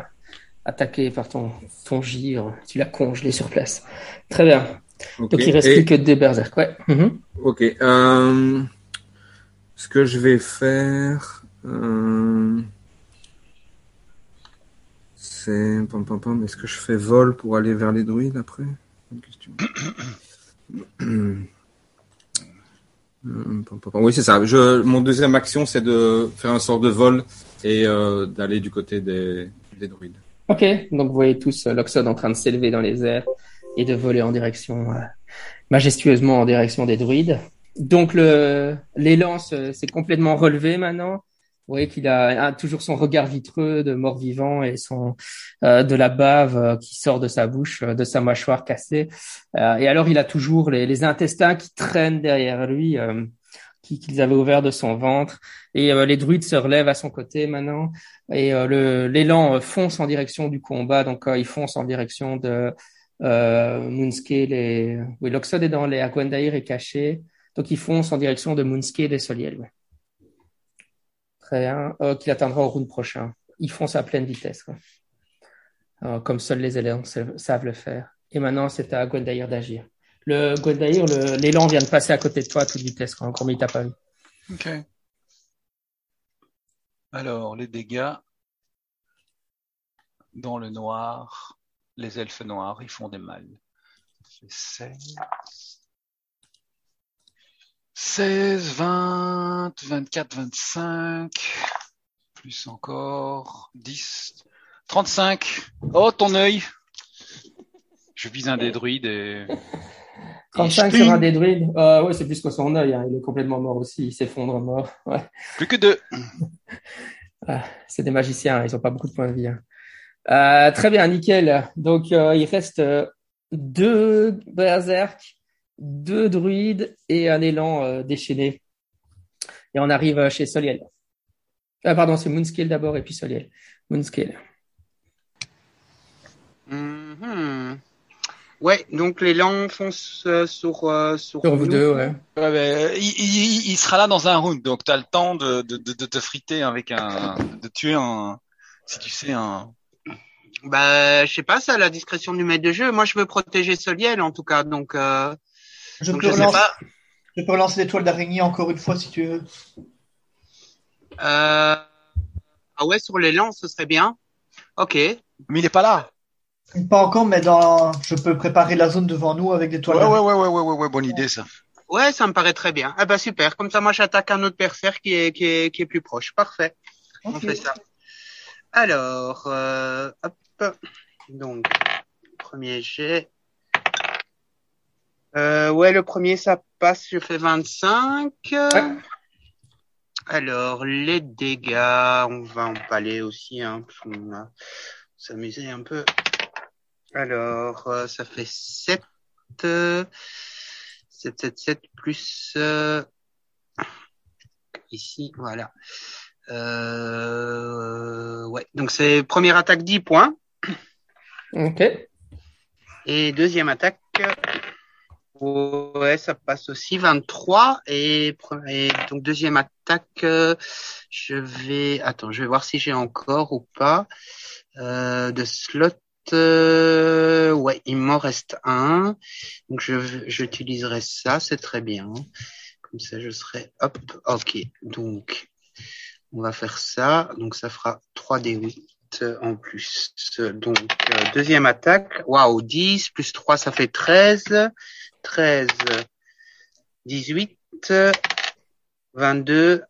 attaqué par ton, ton gire. Tu l'as congelé sur place. Très bien. Donc il reste Et- plus que deux berserk. Ouais. Mhm. Ok. Euh, ce que je vais faire, euh, c'est pam pam pam. Est-ce que je fais vol pour aller vers les druides après? Bonne question. Euh, pam, pam, pam. Oui, c'est ça. Je, mon deuxième action, c'est de faire un sort de vol et euh, d'aller du côté des, des druides. Ok, donc vous voyez tous euh, Loxod en train de s'élever dans les airs et de voler en direction, euh, majestueusement en direction des druides. Donc le l'élan se- s'est complètement relevé maintenant. Voyez qu'il a, toujours son regard vitreux de mort-vivant et son euh, de la bave euh, qui sort de sa bouche, euh, de sa mâchoire cassée. Euh, et alors il a toujours les, les intestins qui traînent derrière lui, euh, qui- qu'ils avaient ouvert de son ventre. Et euh, les druides se relèvent à son côté maintenant. Et l'élan fonce en direction du combat, donc il fonce en direction de euh, Moonscale et oui, Loxod est dans les Aquandair est caché, donc il fonce en direction de Moonscale et Soliel. ouais. Bien, euh, qu'il atteindra au round prochain. Il fonce à pleine vitesse. Euh, comme seuls les élans sa- savent le faire. Et maintenant, c'est à Gwendair d'agir. Le Gwendair, l'élan vient de passer à côté de toi à toute vitesse, quoi. Encore, il t'a pas vu. Ok. Alors, les dégâts. Dans le noir, les elfes noirs, ils font des mal. Ça fait 16. 16, 20, 24, 25. Plus encore. 10. 35. Oh, ton œil. Je vise un des druides et... 35 Et sur un des druides. Euh, ouais, c'est plus que son œil, hein. Il est complètement mort aussi. Il s'effondre mort. Ouais. Plus que deux. C'est des magiciens, ils ont pas beaucoup de points de vie. hein. Euh, très bien, nickel. Donc euh, il reste euh, deux berserk, deux druides et un élan euh, déchaîné. Et on arrive euh, chez Soliel. Ah pardon, c'est Moonscale d'abord et puis Soliel. Moonscale. Mhm. Ouais, donc l'élan fonce euh, sur, euh, sur, Sur vous nous. deux, ouais. Ouais, mais, il, il- il sera là dans un round, donc tu as le temps de, de, de, de te friter avec un, de tuer un, si tu sais un. Bah, je sais pas, c'est à la discrétion du maître de jeu. Moi, je veux protéger Soliel, en tout cas, donc, euh, Je donc peux, je sais relancer, pas. je peux relancer l'étoile d'araignée encore une fois si tu veux. Euh... Ah ouais, sur l'élan, ce serait bien. Ok. Mais il est pas là. Pas encore, mais dans, je peux préparer la zone devant nous avec des Ouais, toiles ouais, d'araignée. ouais, ouais, ouais, ouais, ouais, bonne idée ça. Ouais, ça me paraît très bien. Ah bah super. Comme ça, moi, j'attaque un autre berserk qui est, qui est, qui est plus proche. Parfait. On fait ça. Alors, euh, hop. Donc, premier jet. Euh, ouais, le premier, ça passe. Je fais 25. Alors, les dégâts, on va en parler aussi, hein, parce qu'on va s'amuser un peu. Alors, euh, ça fait 7. euh, 7, 7, 7 plus euh, ici, voilà. Euh, ouais, donc c'est première attaque 10 points Ok. et deuxième attaque, ouais, ça passe aussi 23 et, donc deuxième attaque, euh, je vais, attends, je vais voir si j'ai encore ou pas euh, de slot. euh, ouais, il m'en reste un, donc je j'utiliserai ça, c'est très bien. Comme ça, je serai hop, ok. Donc, on va faire ça. Donc, ça fera 3d8 en plus. Donc, euh, deuxième attaque. Waouh, 10 plus 3, ça fait 13. 13, 18, 22,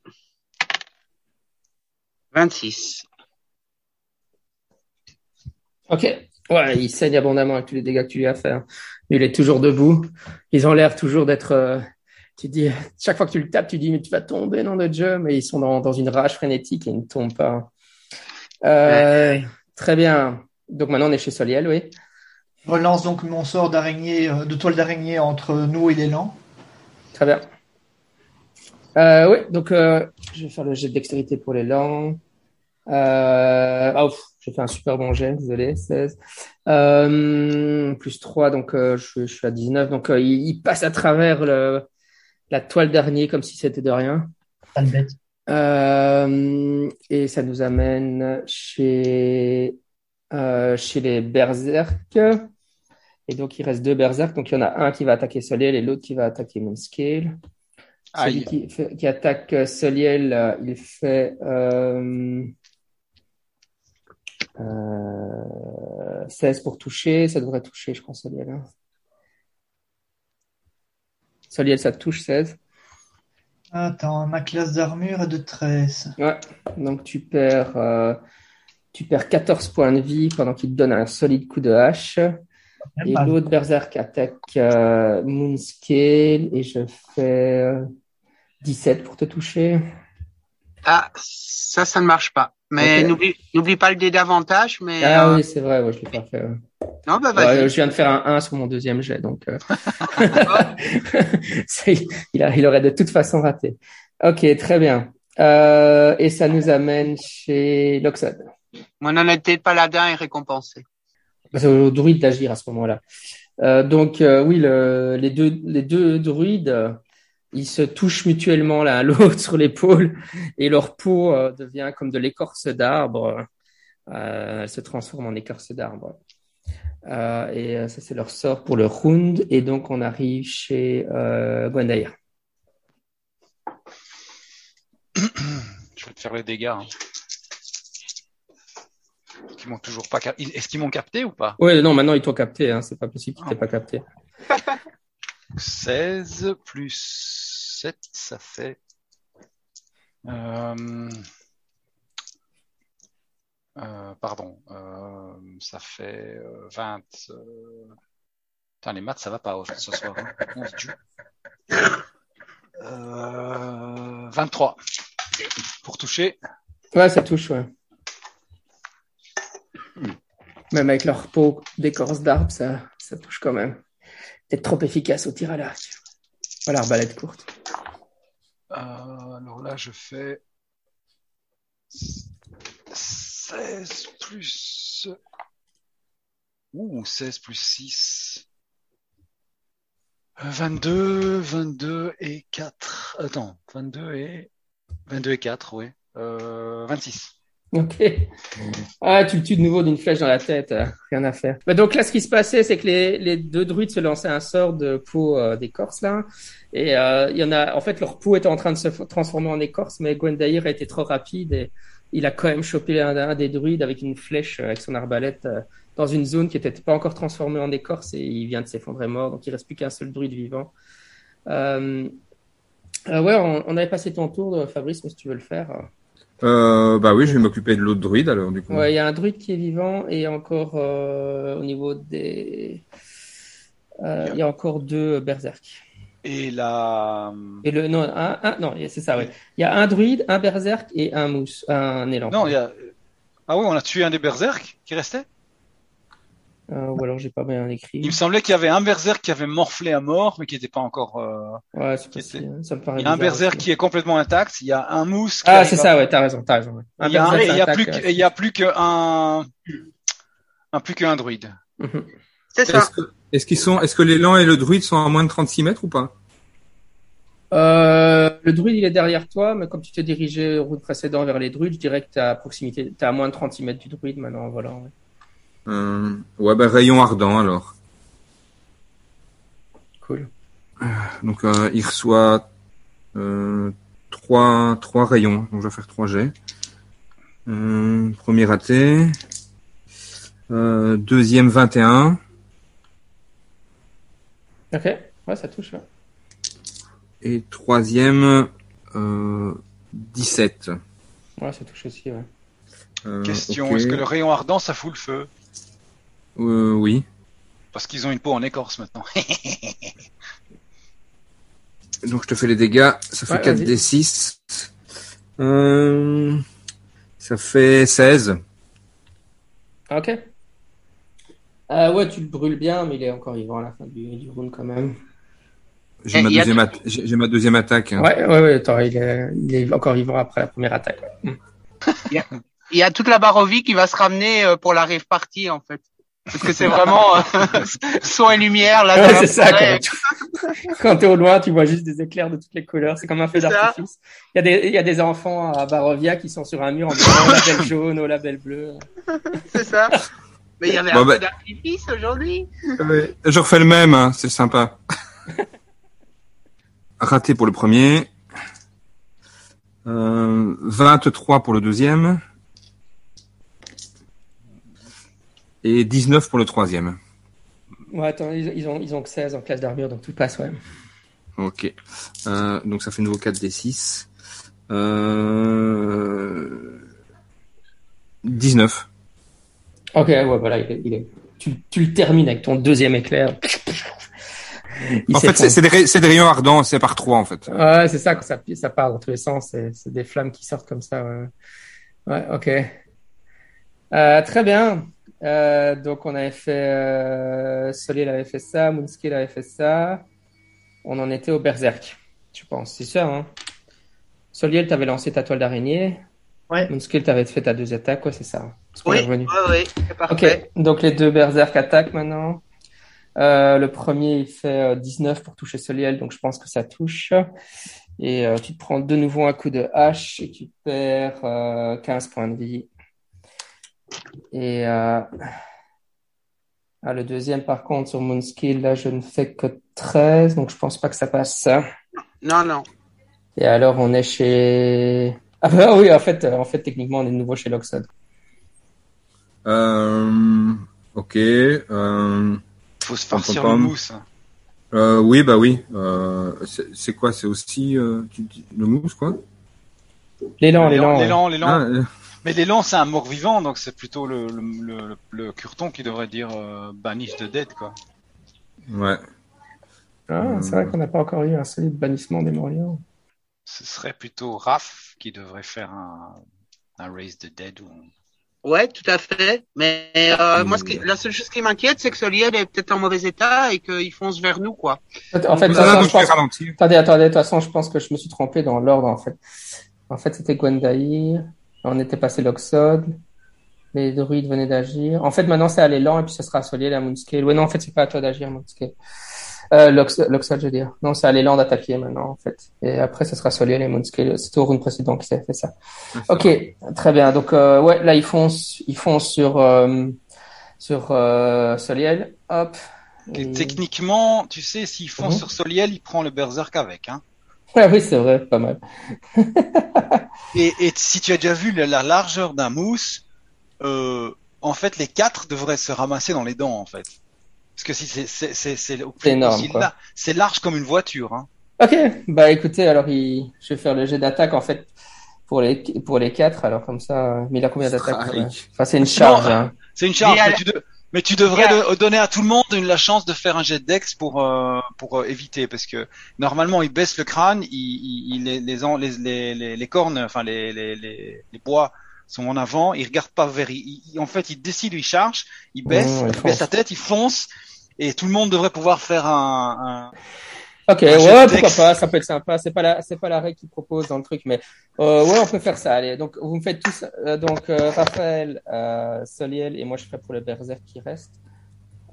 26. Ok. Ouais, il saigne abondamment avec tous les dégâts que tu lui as fait. hein. Il est toujours debout. Ils ont l'air toujours d'être. euh, tu te dis, chaque fois que tu le tapes, tu dis mais tu vas tomber, nom de Dieu. Mais ils sont dans, dans une rage frénétique et ils ne tombent pas. Euh, Très bien. Donc maintenant on est chez Soliel, oui. Je relance donc mon sort d'araignée, euh, de toile d'araignée entre nous et l'élan. Très bien. Euh, oui, donc euh, je vais faire le jet de dextérité pour les langues. Euh, ah, ouf, j'ai fait un super bon jet, désolé, 16. Euh, plus 3, donc euh, je, je suis à 19. Donc euh, il, il passe à travers le, la toile d'araignée comme si c'était de rien. Pas le bête. Euh, et ça nous amène chez, euh, chez les berserk. Et donc, il reste deux berserk. Donc, il y en a un qui va attaquer Soliel et l'autre qui va attaquer Moonscale. Celui qui, fait- qui attaque euh, Soliel, il fait euh, euh, 16 pour toucher. Ça devrait toucher, je crois, Soliel. hein. Soliel, ça touche 16. Attends, ma classe d'armure est de 13. Ouais, donc tu perds, euh, tu perds 14 points de vie pendant qu'il te donne un solide coup de hache. Et mal. l'autre berserk attaque euh, Moonscale et je fais euh, 17 pour te toucher. Ah, ça, ça ne marche pas. Mais Ok. n'oublie, n'oublie pas le dé d'avantage, mais Ah euh, oui, c'est vrai, ouais, je l'ai pas fait. ouais. non, bah vas-y. je viens de faire un 1 sur mon deuxième jet, donc euh, il, a- il aurait de toute façon raté. Ok, très bien. Euh, et ça nous amène chez Loxod. Mon honnêteté de paladin est récompensée. C'est au druide d'agir à ce moment-là. Donc oui, le, les deux les deux druides, ils se touchent mutuellement l'un à l'autre sur l'épaule et leur peau euh, devient comme de l'écorce d'arbre. Euh, elle se transforme en écorce d'arbre. Euh, et ça c'est leur sort pour le round. Et donc on arrive chez euh, Gwendair. Je vais te faire les dégâts. hein. Ils m'ont toujours pas cap- Est-ce qu'ils m'ont capté ou pas? Ouais, non, maintenant ils t'ont capté. Hein, c'est pas possible qu'ils t'aient pas capté. 16 plus 7, ça fait. Euh... euh, pardon, euh, ça fait euh, 20. Euh... Putain, les maths, ça va pas ce soir. Hein. 11 Dieu. Euh... 23 pour toucher. Ouais, ça touche, ouais. Même avec leur peau d'écorce d'arbre, ça, ça touche quand même. Trop efficace au tir à l'arc. Voilà, arbalète courte. Euh, alors là, je fais 16 plus. Ouh, 16 plus 6. Euh, 22, 22 et 4. Attends, 22 et. 22 et 4, oui. Euh, 26. Ok. Ah, tu le tues de nouveau d'une flèche dans la tête. euh, rien à faire. Bah, donc là, ce qui se passait, c'est que les, les deux druides se lançaient un sort de peau euh, d'écorce là, et euh, il y en a. En fait, leur peau était en train de se transformer en écorce, mais Gwendair a été trop rapide et il a quand même chopé un, des druides avec une flèche avec son arbalète dans une zone qui était pas encore transformée en écorce et il vient de s'effondrer mort. Donc il reste plus qu'un seul druide vivant. Ouais, on, on avait passé ton tour, Fabrice, mais si tu veux le faire. Euh. Euh, bah oui, je vais m'occuper de l'autre druide alors du coup. Ouais, il y a un druide qui est vivant et encore euh, au niveau des. euh, il y a encore deux berserk. Et la. Et le non, un, un- non, c'est ça, ouais. Il y a un druide, un berserk et un mousse, un élan. Non, il y a. Ah oui, on a tué un des berserk qui restait? Euh, ou alors j'ai pas bien écrit. Il me semblait qu'il y avait un berserk qui avait morflé à mort, mais qui n'était pas encore. euh, Ouais, c'est qui possible. était- Ça me paraît Il y a un berserk aussi. qui est complètement intact. Il y a un mousse. qui Ah, c'est à- ça, ouais. T'as raison, t'as raison. ouais. Il y a, un- berserk, il y a c'est plus intact, que, ouais. il y a plus qu'un, un plus qu'un druide. Mhm. C'est ça. Est-ce que- est-ce qu'ils sont, est-ce que l'élan et le druide sont à moins de 36 mètres ou pas? Euh, le druide, il est derrière toi, mais comme tu t'es dirigé au route précédent vers les druides, je dirais que t'es à proximité, t'es à moins de 36 mètres du druide maintenant en volant. ouais. Euh, Ouais, bah rayon ardent alors. Cool. Donc euh, il reçoit euh, trois, trois rayons, donc je vais faire trois jets. Euh, premier raté. Euh, deuxième 21. Ok. Ouais, ça touche. ouais. Et troisième euh, 17. Ouais, ça touche aussi, ouais. Euh, Question ok. est-ce que le rayon ardent ça fout le feu? Euh, oui. Parce qu'ils ont une peau en écorce maintenant. Donc je te fais les dégâts. Ça fait Ouais, 4 vas-y. d 6. Euh, ça fait 16. Ok. Euh, ouais, tu le brûles bien, mais il est encore vivant à la fin du, du round quand même. J'ai Et ma, il y a- deuxième j'ai ma deuxième attaque. hein. Ouais, ouais, ouais, attends, il est, il est encore vivant après la première attaque. ouais. Il y a toute la barre au vie qui va se ramener euh, pour la rave party, en fait. Parce que c'est vraiment euh, son et lumière là. Ouais, c'est ça. Quand, quand t'es au loin, tu vois juste des éclairs de toutes les couleurs. C'est comme un feu d'artifice. Il y a des, il y a des enfants à Barovia qui sont sur un mur en disant au label jaune, au label bleu. C'est ça. Mais il y avait Bon, un bah- peu d'artifice aujourd'hui. Je refais le même, hein, c'est sympa. Raté pour le premier. Euh, 23 pour le deuxième. Et 19 pour le troisième. Ouais, attends, ils, ils ont, ils ont que 16 en classe d'armure, donc tout passe, ouais. Ok. Euh, donc ça fait nouveau 4 des 6. Euh... 19. Ok, ouais, voilà, il est, il est- Tu, tu le termines avec ton deuxième éclair. Il en fait, c'est des, rayons ardents, c'est par 3 en fait. Ouais, c'est ça, quand ça, ça part dans tous les sens, c'est c'est des flammes qui sortent comme ça. Ouais, ouais ok. Euh, très bien. Euh, donc, on avait fait. Euh, Soliel avait fait ça, Moonskill avait fait ça. On en était au Berserk, je pense. C'est ça, hein. Soliel, t'avais lancé ta toile d'araignée. Ouais. Moonskill, t'avais fait ta deux attaques, quoi, c'est ça. Qu'on Oui, oui, oui, c'est parfait. Ok, donc les deux berserk attaquent maintenant. Euh, le premier, il fait euh, 19 pour toucher Soliel, donc je pense que ça touche. Et euh, tu te prends de nouveau un coup de hache et tu perds euh, 15 points de vie. Et euh, ah, le deuxième, par contre, sur Moonskill, là, je ne fais que 13, donc je pense pas que ça passe. Non, non. Et alors, on est chez... Ah bah oui, en fait, euh, en fait, techniquement, on est de nouveau chez Loxod. Euh, ok. Euh, Faut se farcir le mousse. euh, oui, bah oui. Euh, c'est quoi C'est aussi euh, tu le mousse, quoi? L'élan, l'élan. l'élan, l'élan. Ah, Mais l'élan, c'est un mort vivant, donc c'est plutôt le, le, le, le, le curton qui devrait dire euh, banish de dead, quoi. Ouais. Ah, c'est vrai qu'on n'a pas encore eu un solide bannissement des Morions. Ce serait plutôt Raph qui devrait faire un, un raise de dead. Ou... Ouais, tout à fait. Mais euh, Mm. moi, ce qui- la seule chose qui m'inquiète, c'est que Soliel est peut-être en mauvais état et qu'il fonce vers nous, quoi. En fait, façon, je pense-. Attendez, attendez, de toute façon, je pense que je me suis trompé dans l'ordre, en fait. En fait, c'était Gwendaïr, on était passé Loxod, les druides venaient d'agir. En fait, maintenant, c'est à l'élan, et puis ce sera et à Moonscale. Ouais, non, en fait, c'est pas à toi d'agir, Moonscale. Euh, Lox- Loxod, je veux dire. Non, c'est à l'élan d'attaquer maintenant, en fait. Et après, ce sera Soliel et Moonscale. C'était au round précédent qui s'est fait ça. Ok, très bien. Donc, euh, ouais, là, ils foncent, ils foncent sur, euh, sur, euh, Soliel. Hop. Et Et- techniquement, tu sais, s'il fonce Mhm. sur Soliel, il prend le berserk avec. Hein. Ouais, oui, c'est vrai, pas mal. Et, et si tu as déjà vu la, la largeur d'un mousse, euh, en fait, les quatre devraient se ramasser dans les dents, en fait. Parce que si c'est énorme, c'est large comme une voiture. Hein. Ok, bah écoutez, alors il... je vais faire le jet d'attaque en fait pour les pour les quatre. Alors comme ça, mais il a combien d'attaques. Enfin, c'est une charge. Non, hein. C'est une charge, Mais mais, elle- tu, de- mais tu devrais le- donner à tout le monde une- la chance de faire un jet dex pour euh, pour euh, éviter, parce que normalement il baisse le crâne, il, il, il- les, les, les, les, les, cornes, enfin les, les, les, les bois sont en avant, il regarde pas vers, il, il- en fait il décide, il charge, il baisse, Mmh, il il baisse fonce. la tête, il fonce, et tout le monde devrait pouvoir faire un, Ok, ouais, de pourquoi pas, ça peut être sympa. C'est pas la c'est pas la règle qui propose dans le truc, mais euh, ouais, on peut faire ça. Allez, donc vous me faites tous euh, donc euh, Raphaël, euh, Soliel et moi je ferai pour le berserk qui reste.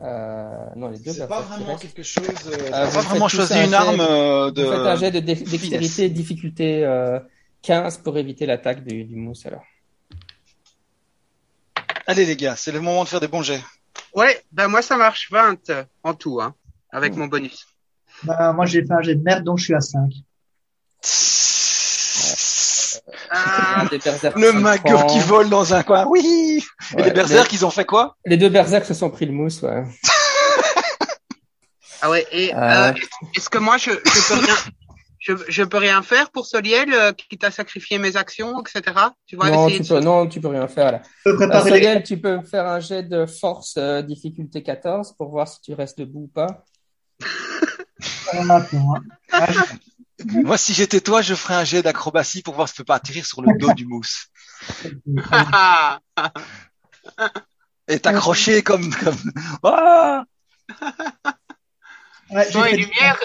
Euh, non, les deux C'est pas vraiment quelque chose. Euh, Euh, pas vraiment choisi un une jet- arme euh, Vous faites un jet de. de dextérité, difficulté euh, 15 pour éviter l'attaque du, du mousse alors. Allez les gars, c'est le moment de faire des bons jets. Ouais, ben moi ça marche 20 euh, en tout, hein, avec mon bonus. Bah, moi, j'ai fait un jet de merde, donc je suis à 5. Ah, Le qui prend- qui vole dans un coin. Oui. Et les berserks, ils ont fait quoi? Les deux berserks se sont pris le mousse, ouais. ah ouais, et Euh. euh, est-ce que moi je, je peux rien, je, je peux rien faire pour Soliel, euh, quitte à sacrifier mes actions, etc. Tu vois, non, tu de- peux, non, tu peux rien faire là. Euh, préparer les... Soliel, tu peux faire un jet de force euh, difficulté 14 pour voir si tu restes debout ou pas. Ah, maintenant, hein. Ah, Moi, si j'étais toi, je ferais un jet d'acrobatie pour voir si je peux pas atterrir sur le dos du mousse. Ah, Et t'accrocher comme, comme, ah ouais, j'ai son et fait- lumière,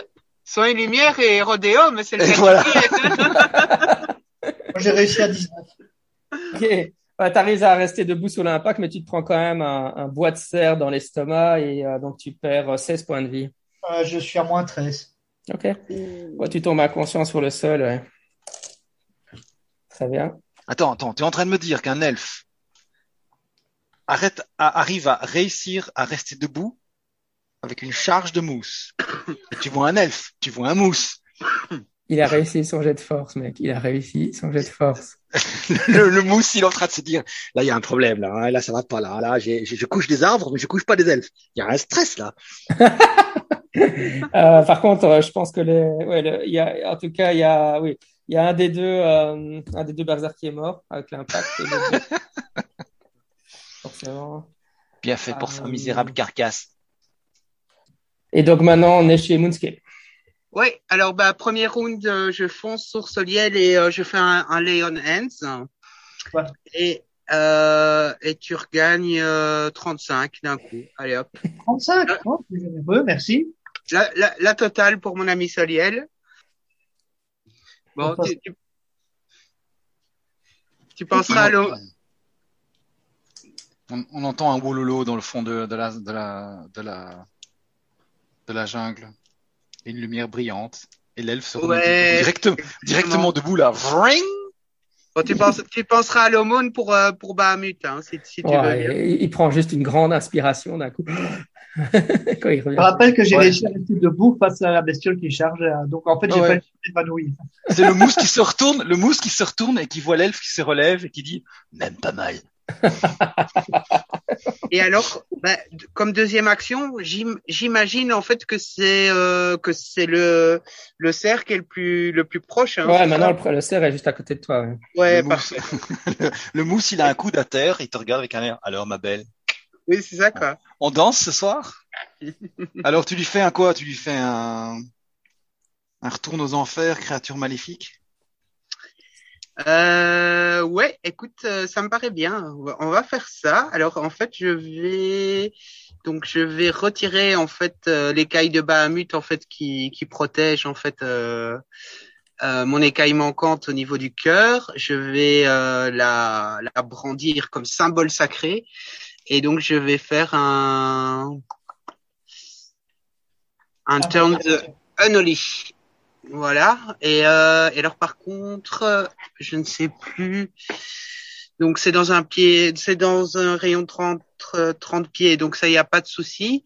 son et lumière et rodéo, mais c'est le voilà. j'ai réussi à 19. Ok, Ouais, t'arrives à rester debout sous l'impact, mais tu te prends quand même un, un bois de serre dans l'estomac et euh, donc tu perds euh, 16 points de vie. Euh, je suis à moins 13. Ok. Ouais, tu tombes inconscient sur le sol. Ouais. Très bien. Attends, attends, tu es en train de me dire qu'un elfe arrête, à- arrive à réussir à rester debout avec une charge de mousse. tu vois un elfe, tu vois un mousse. Il a réussi son jet de force, mec. Il a réussi son jet de force. Le, le mousse, il est en train de se dire, là, il y a un problème, là, hein, là, ça va pas, là, là, je couche des arbres, mais je couche pas des elfes. Il y a un stress, là. Euh, par contre, euh, je pense que les, ouais, le- il y a, en tout cas, il y a, oui, il y a un des deux, euh, un des deux berserk qui est mort avec l'impact. Forcément. Bien fait pour sa oui. misérable carcasse. Et donc maintenant, on est chez Moonscape. Ouais, alors bah premier round, euh, je fonce sur Soliel et euh, je fais un, un Leon Hands. Ouais. Et euh, et tu regagnes euh, 35 d'un coup. Allez hop. 35 oh, c'est généreux, merci. La, la, la totale pour mon ami Soliel. Bon, tu, tu, tu penseras à l'eau. On, on entend un wololo dans le fond de, de la, de la, de la, de la jungle. Et une lumière brillante. Et l'elfe se remet Ouais. directement, directement debout, là. Vring Bon, tu, penses, tu penseras à l'aumône pour, euh, pour Bahamut, hein, si, si tu veux Ouais, bien. il, il prend juste une grande inspiration d'un coup. Quand il Je rappelle que j'ai Ouais. réussi à rester debout face à la bestiole qui charge. euh, Donc en fait, j'ai Ouais. pas été évanoui. C'est le mousse qui se retourne, le mousse qui se retourne et qui voit l'elfe qui se relève et qui dit, même pas mal. Et alors, bah, comme deuxième action, j'im- j'imagine en fait que c'est euh, que c'est le le cerf qui est le plus le plus proche. Hein, Ouais, maintenant, le, le cerf est juste à côté de toi. ouais. Ouais, le, mousse, parfait. le, le mousse, il a un coude à terre, il te regarde avec un air. Alors, ma belle, Oui, c'est ça quoi. on danse ce soir? Alors, tu lui fais un quoi? Tu lui fais un, un retour aux enfers, créature maléfique? Euh, ouais, écoute, euh, ça me paraît bien. On va, on va faire ça. Alors en fait, je vais donc je vais retirer en fait euh, l'écaille de Bahamut en fait qui qui protège en fait euh, mon écaille manquante au niveau du cœur. Je vais la la brandir comme symbole sacré et donc je vais faire un un turn the unholy. Voilà. Et, euh, et alors par contre, je ne sais plus. Donc c'est dans un pied, c'est dans un rayon de 30, euh, 30 pieds, donc ça y a pas de souci.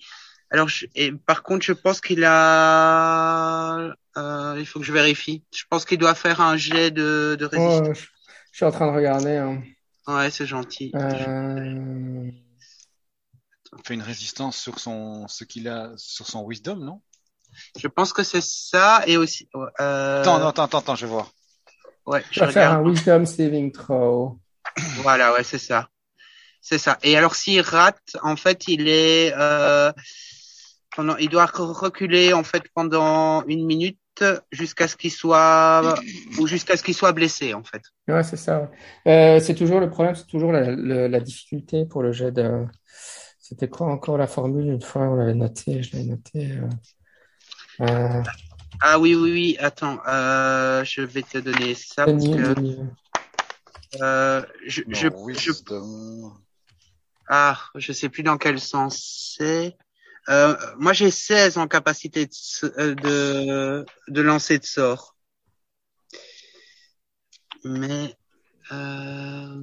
Alors je, et par contre, je pense qu'il a, euh, il faut que je vérifie. Je pense qu'il doit faire un jet de, de résistance. Ouais, je, je suis en train de regarder. hein. Ouais, c'est gentil. Euh, Il fait une résistance sur son, ce qu'il a, sur son wisdom, non? Je pense que c'est ça et aussi. Euh, Attends, non, attends, attends, attends, je vais voir. Ouais, je vais faire un. Wisdom Saving Throw. Voilà, ouais, c'est ça. C'est ça. Et alors, s'il rate, en fait, il est, euh, pendant, il doit re- reculer, en fait, pendant une minute jusqu'à ce qu'il soit, ou jusqu'à ce qu'il soit blessé, en fait. Ouais, c'est ça. ouais. Euh, c'est toujours le problème, c'est toujours la difficulté pour le jet de. C'était quoi encore la formule une fois on l'avait noté, je l'avais noté. euh, euh, Ah oui, oui, oui. Attends, euh, je vais te donner ça parce que, Denis. euh, je, je, Non, je, wisdom. ah, je sais plus dans quel sens c'est. Euh, moi, j'ai 16 en capacité de, de, de lancer de sort. Mais, euh...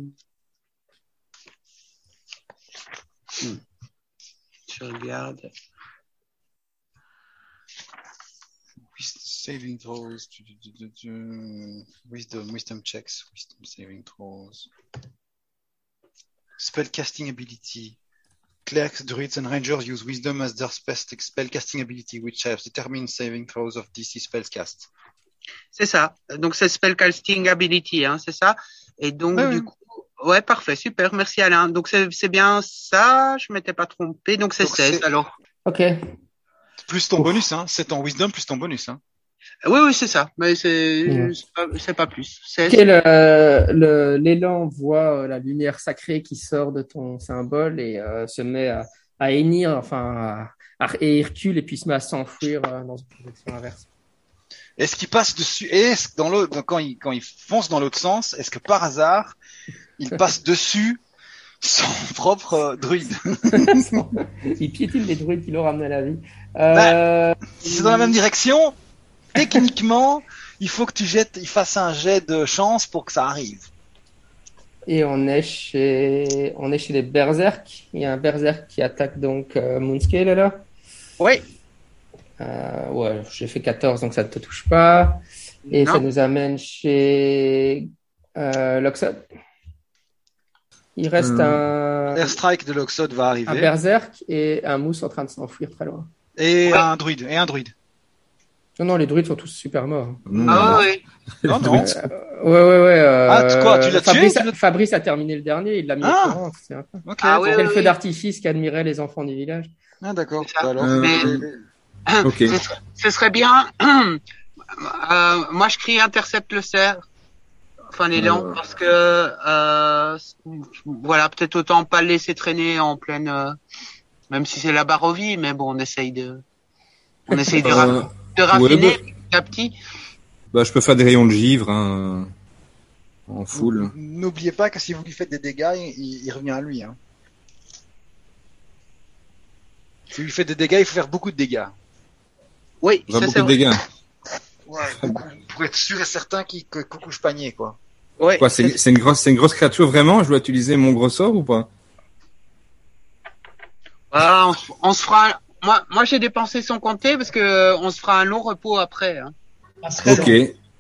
hmm. Je regarde. Saving throws, wisdom, wisdom checks, wisdom saving throws. Spell casting ability. Clerics, druids, and rangers use wisdom as their spec- spell casting ability, which helps determine saving throws of DC spells cast. C'est ça. Donc, c'est Spellcasting Ability, hein, c'est ça. Et donc, Ouais, du coup, ouais, parfait, super, merci Alain. Donc, c'est c'est bien ça, je m'étais pas trompé. Donc, c'est Donc, 16, c'est- alors. Ok. Plus ton Ouf. bonus, hein. C'est ton wisdom plus ton bonus, hein. Oui, oui, c'est ça. Mais c'est c'est pas, pas plus. 16. Ok, le- le- l'élan voit euh, la lumière sacrée qui sort de ton symbole et euh, se met à, à hennir, enfin, à, à- et il recule et puis se met à s'enfuir euh, dans une direction inverse. Est-ce qu'il passe dessus, et est-ce que dans l'autre, quand il, quand il fonce dans l'autre sens, est-ce que par hasard, il passe dessus son propre euh, druide. il piétine les druides qui l'ont ramené à la vie. Bah, Euh, Si c'est dans la même direction, techniquement, il faut que tu jettes, il fasse un jet de chance pour que ça arrive. Et on est chez, on est chez les berserk. Il y a un berserk qui attaque donc euh, Moonscale là. Oui. Euh, ouais, j'ai fait 14 donc ça ne te touche pas. Et Non. ça nous amène chez euh, Loxod. Il reste un, Airstrike de l'Oxode va un arriver. berserk et un mousse en train de s'enfuir très loin. Et Ouais. un druide. Et un druide. Non, non, les druides sont tous super morts. Non, Ah ouais, ouais. Non, non. Ouais, ouais, ouais. euh, Ah, tu- quoi, tu l'as tué Fabrice, ou tu l'as- Fabrice a terminé le dernier, il l'a mis Ah. au courant. C'est un peu. Ok. Ah ouais, C'était le ouais, feu ouais. d'artifice qui admirait les enfants du village. Ah, d'accord. Bah Euh, Mais- Ok. Ce, serait, ce serait bien. Euh, moi, je crie intercepte le cerf. Enfin, l'élan, Euh. parce que euh, voilà, peut-être autant pas le laisser traîner en pleine, euh, même si c'est la barre aux vies, mais bon, on essaye de, on essaye de, ra- Euh, de raffiner ouais, petit à petit. bah, je peux faire des rayons de givre hein, en full. N'oubliez pas que si vous lui faites des dégâts, il, il revient à lui. Hein. si tu lui fais des dégâts, il faut faire beaucoup de dégâts. Oui, ça beaucoup c'est de vrai. dégâts. Ouais, pour être sûr et certain qu'il que coucou panier quoi. Ouais, Quoi, c'est c'est une grosse, c'est une grosse créature vraiment? Je dois utiliser mon gros sort ou pas? Voilà, on, se- on se fera. Moi, moi, j'ai dépensé son compter parce que euh, on se fera un long repos après. Hein. Ah, Ok.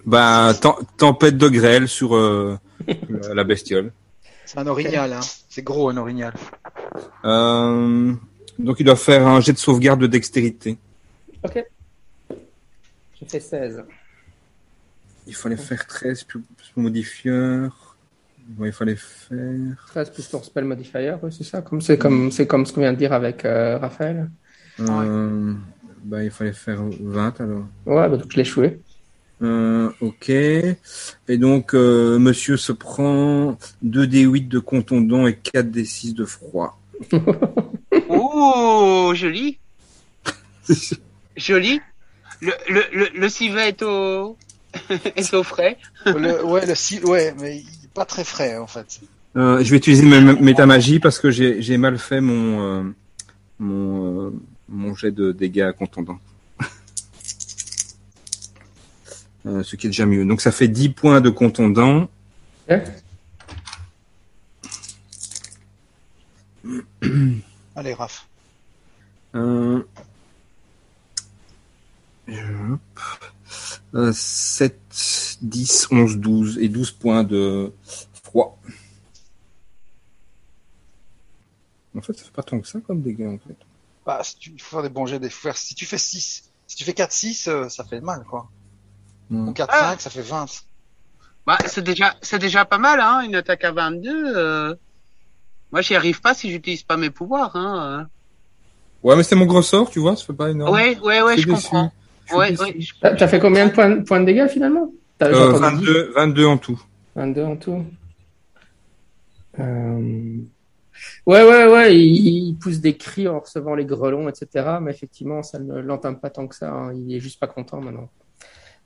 Bah, tem- tempête de grêle sur euh, la la bestiole. C'est un orignal, hein. C'est gros, un orignal. Euh, donc, il doit faire un jet de sauvegarde de dextérité. Ok. J'ai fait 16. Il fallait faire 13 plus, plus modifieur. Ouais, il fallait faire. 13 plus ton spell modifier, oui, c'est ça. Comme c'est comme c'est comme ce qu'on vient de dire avec euh, Raphaël. Euh, bah, il fallait faire 20 alors. Ouais, bah, donc je l'ai échoué. Euh, ok. Et donc, euh, monsieur se prend 2d8 de contondant et 4d6 de froid. Oh, joli, joli. Le le le, le civet est au est au frais. Le, ouais, le ouais, mais il est pas très frais en fait. Euh, je vais utiliser ma ma- métamagie parce que j'ai mal fait mon, euh, mon, euh, mon jet de dégâts contondant. Euh, ce qui est déjà mieux. Donc ça fait 10 points de contondant. Allez, Raph. Euh, hop. Euh, 7, 10, 11, 12 et 12 points de froid. En fait, ça fait pas tant que ça comme dégâts en fait. Bah, si tu il faut faire des bons jets, des- faut faire- si tu fais 6, si tu fais 4, 6, euh, ça fait mal, quoi. Hmm. Ou 4, Ah. 5, ça fait 20. Bah, c'est déjà c'est déjà pas mal, hein. Une attaque à 22. Euh... Moi, j'y arrive pas si j'utilise pas mes pouvoirs. Hein. Ouais, mais c'est mon gros sort, tu vois, ça fait pas euh. énorme. Ouais, ouais, ouais, Je déçu. comprends. Ouais, ouais. T'as fait combien de points, points de dégâts finalement? T'as j'ai Euh, entendu 22, 22 en tout. 22 en tout. Euh... Ouais, ouais, ouais, il, il pousse des cris en recevant les grelons, etc. Mais effectivement, ça ne l'entame pas tant que ça. hein. Il est juste pas content maintenant.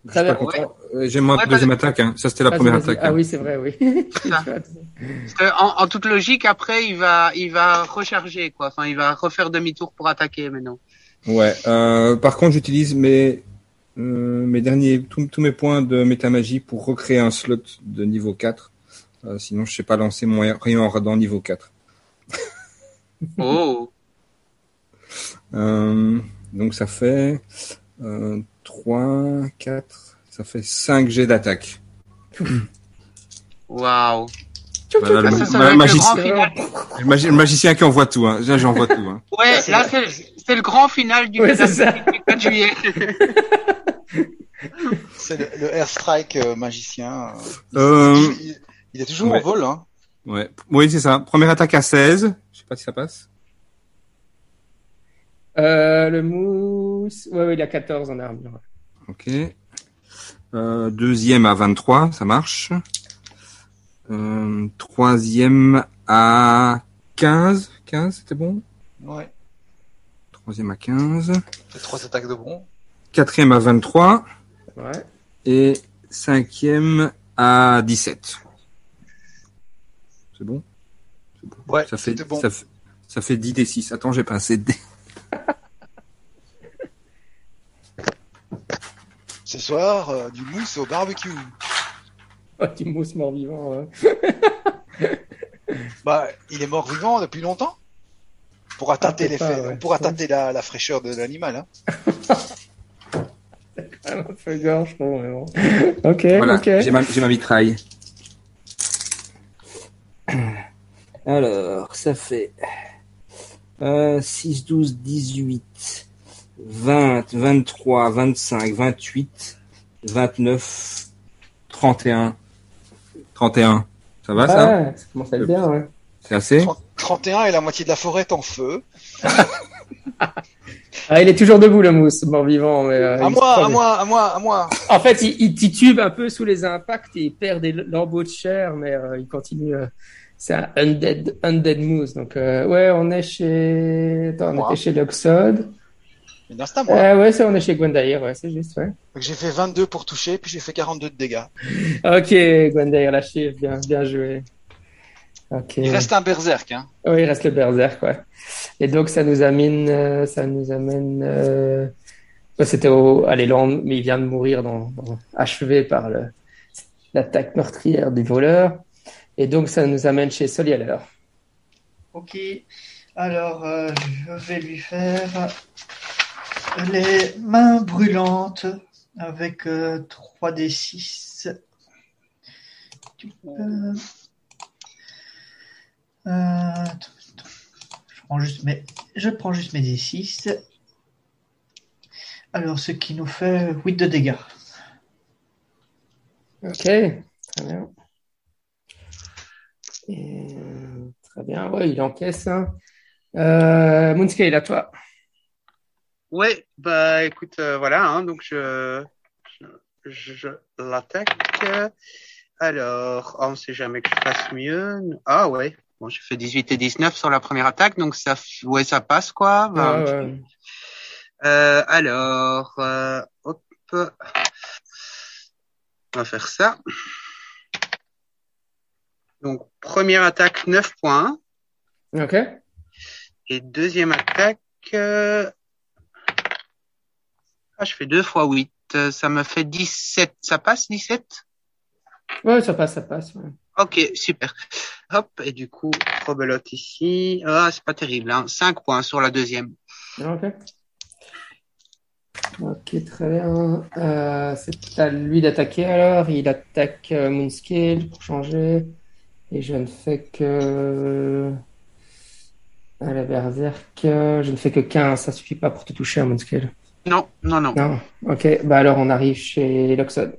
Très bien. content. Euh, J'ai ma Ouais, deuxième attaque, hein. Ça, c'était la première attaque. Ah hein. oui, c'est vrai, oui. Ça. Parce que en, en toute logique, après, il va il va recharger quoi. Enfin, il va refaire demi-tour pour attaquer maintenant. Ouais. Euh, par contre, j'utilise mes, euh, mes derniers, tous mes points de métamagie pour recréer un slot de niveau 4. Euh, sinon, je sais pas lancer mon rayon ardent niveau 4. Oh. Euh, donc, ça fait euh, 3, 4, ça fait 5 jets d'attaque. Waouh. Voilà, le, Ah, ma- le magicien, le magicien qui envoie tout. Hein. Là, j'envoie tout. Hein. Ouais, là c'est c'est le grand final du, Ouais, du 4 juillet. C'est le, le airstrike euh, magicien. euh, Euh, il, il- il est toujours ouais. en vol, hein. ouais. Oui, c'est ça. Première attaque à 16. Je sais pas si ça passe. Euh, le mousse. Ouais, ouais, il a 14 en armure. Ok. Euh, deuxième à 23, ça marche. Euh, troisième à 15. 15, c'était bon? Ouais. Troisième à 15. Fait trois attaques de bon. Quatrième à 23. Ouais. Et cinquième à 17. C'est bon? Ouais, ça fait, bon. ça, fait, ça fait 10 des 6. Attends, j'ai pas assez de dés. Ce soir, euh, du mousse au barbecue. Oh, tu mousses mort-vivant. ouais. Bah, il est mort vivant depuis longtemps. Pourra tâter, pas, ouais. on pourra tâter la, la fraîcheur de l'animal. Hein. Mais bon. Ok, Voilà, ok. j'ai ma, j'ai ma mitraille. Alors, ça fait euh, 6, 12, 18, 20, 23, 25, 28, 29, 31. 31. Ça va ça? Ah, ça commence à être bien, ouais. C'est assez? 30 31 et la moitié de la forêt est en feu. Ah, il est toujours debout, le mousse, mort-vivant. Mais, euh, à moi, à moi, à moi, à moi. En fait, il, il titube un peu sous les impacts et il perd des lambeaux de chair, mais euh, il continue. euh, c'est un undead, undead mousse. Donc, ouais, on est chez. Attends, on était chez Luxod. Mais non, c'est à moi. Euh, ouais, c'est, on est chez Gwendair, ouais, c'est juste, ouais. J'ai fait 22 pour toucher, puis j'ai fait 42 de dégâts. Ok, Gwendair, la chiffre, bien, bien joué. Il reste un berserk, hein. Oui, il reste le berserk, ouais. Et donc, ça nous amène, euh, ça nous amène, euh, c'était au, allez, on- mais il vient de mourir dans, dans- achevé par le, l'attaque meurtrière du voleur. Et donc, ça nous amène chez Solieller. Ok. Alors, euh, je vais lui faire les mains brûlantes avec euh, 3d6. Tu peux- attends, attends. Je prends juste mes, je prends juste mes d6. Alors, ce qui nous fait 8 de dégâts. Ok, très bien. Et, euh, très bien, ouais, il encaisse, hein. Euh, Moonscale, à toi. Ouais, bah écoute, euh, voilà, hein, donc je, je, je l'attaque. Alors, oh, on sait jamais que je fasse mieux. Ah ouais, bon, j'ai fait 18 et 19 sur la première attaque, donc ça, ouais, ça passe quoi. Ouais, 28. ouais. Euh, alors, euh, hop, on va faire ça. Donc, première attaque 9 points Ok. et deuxième attaque. euh, Ah, je fais 2 fois 8. euh, Ça me fait 17. Ça passe 17 Ouais, ça passe, ça passe. ouais. Ok, super. Hop, et du coup, rebelote ici. Ah, c'est pas terrible, hein. 5 points sur la deuxième. Ok. Ok, très bien. Euh, c'est à lui d'attaquer alors. Il attaque euh, Moonscale pour changer. Et je ne fais que. À la Berserk, euh, je ne fais que 15. Ça suffit pas pour te toucher à Moonscale. Non, non, non. Non. Ok, bah alors on arrive chez Luxon.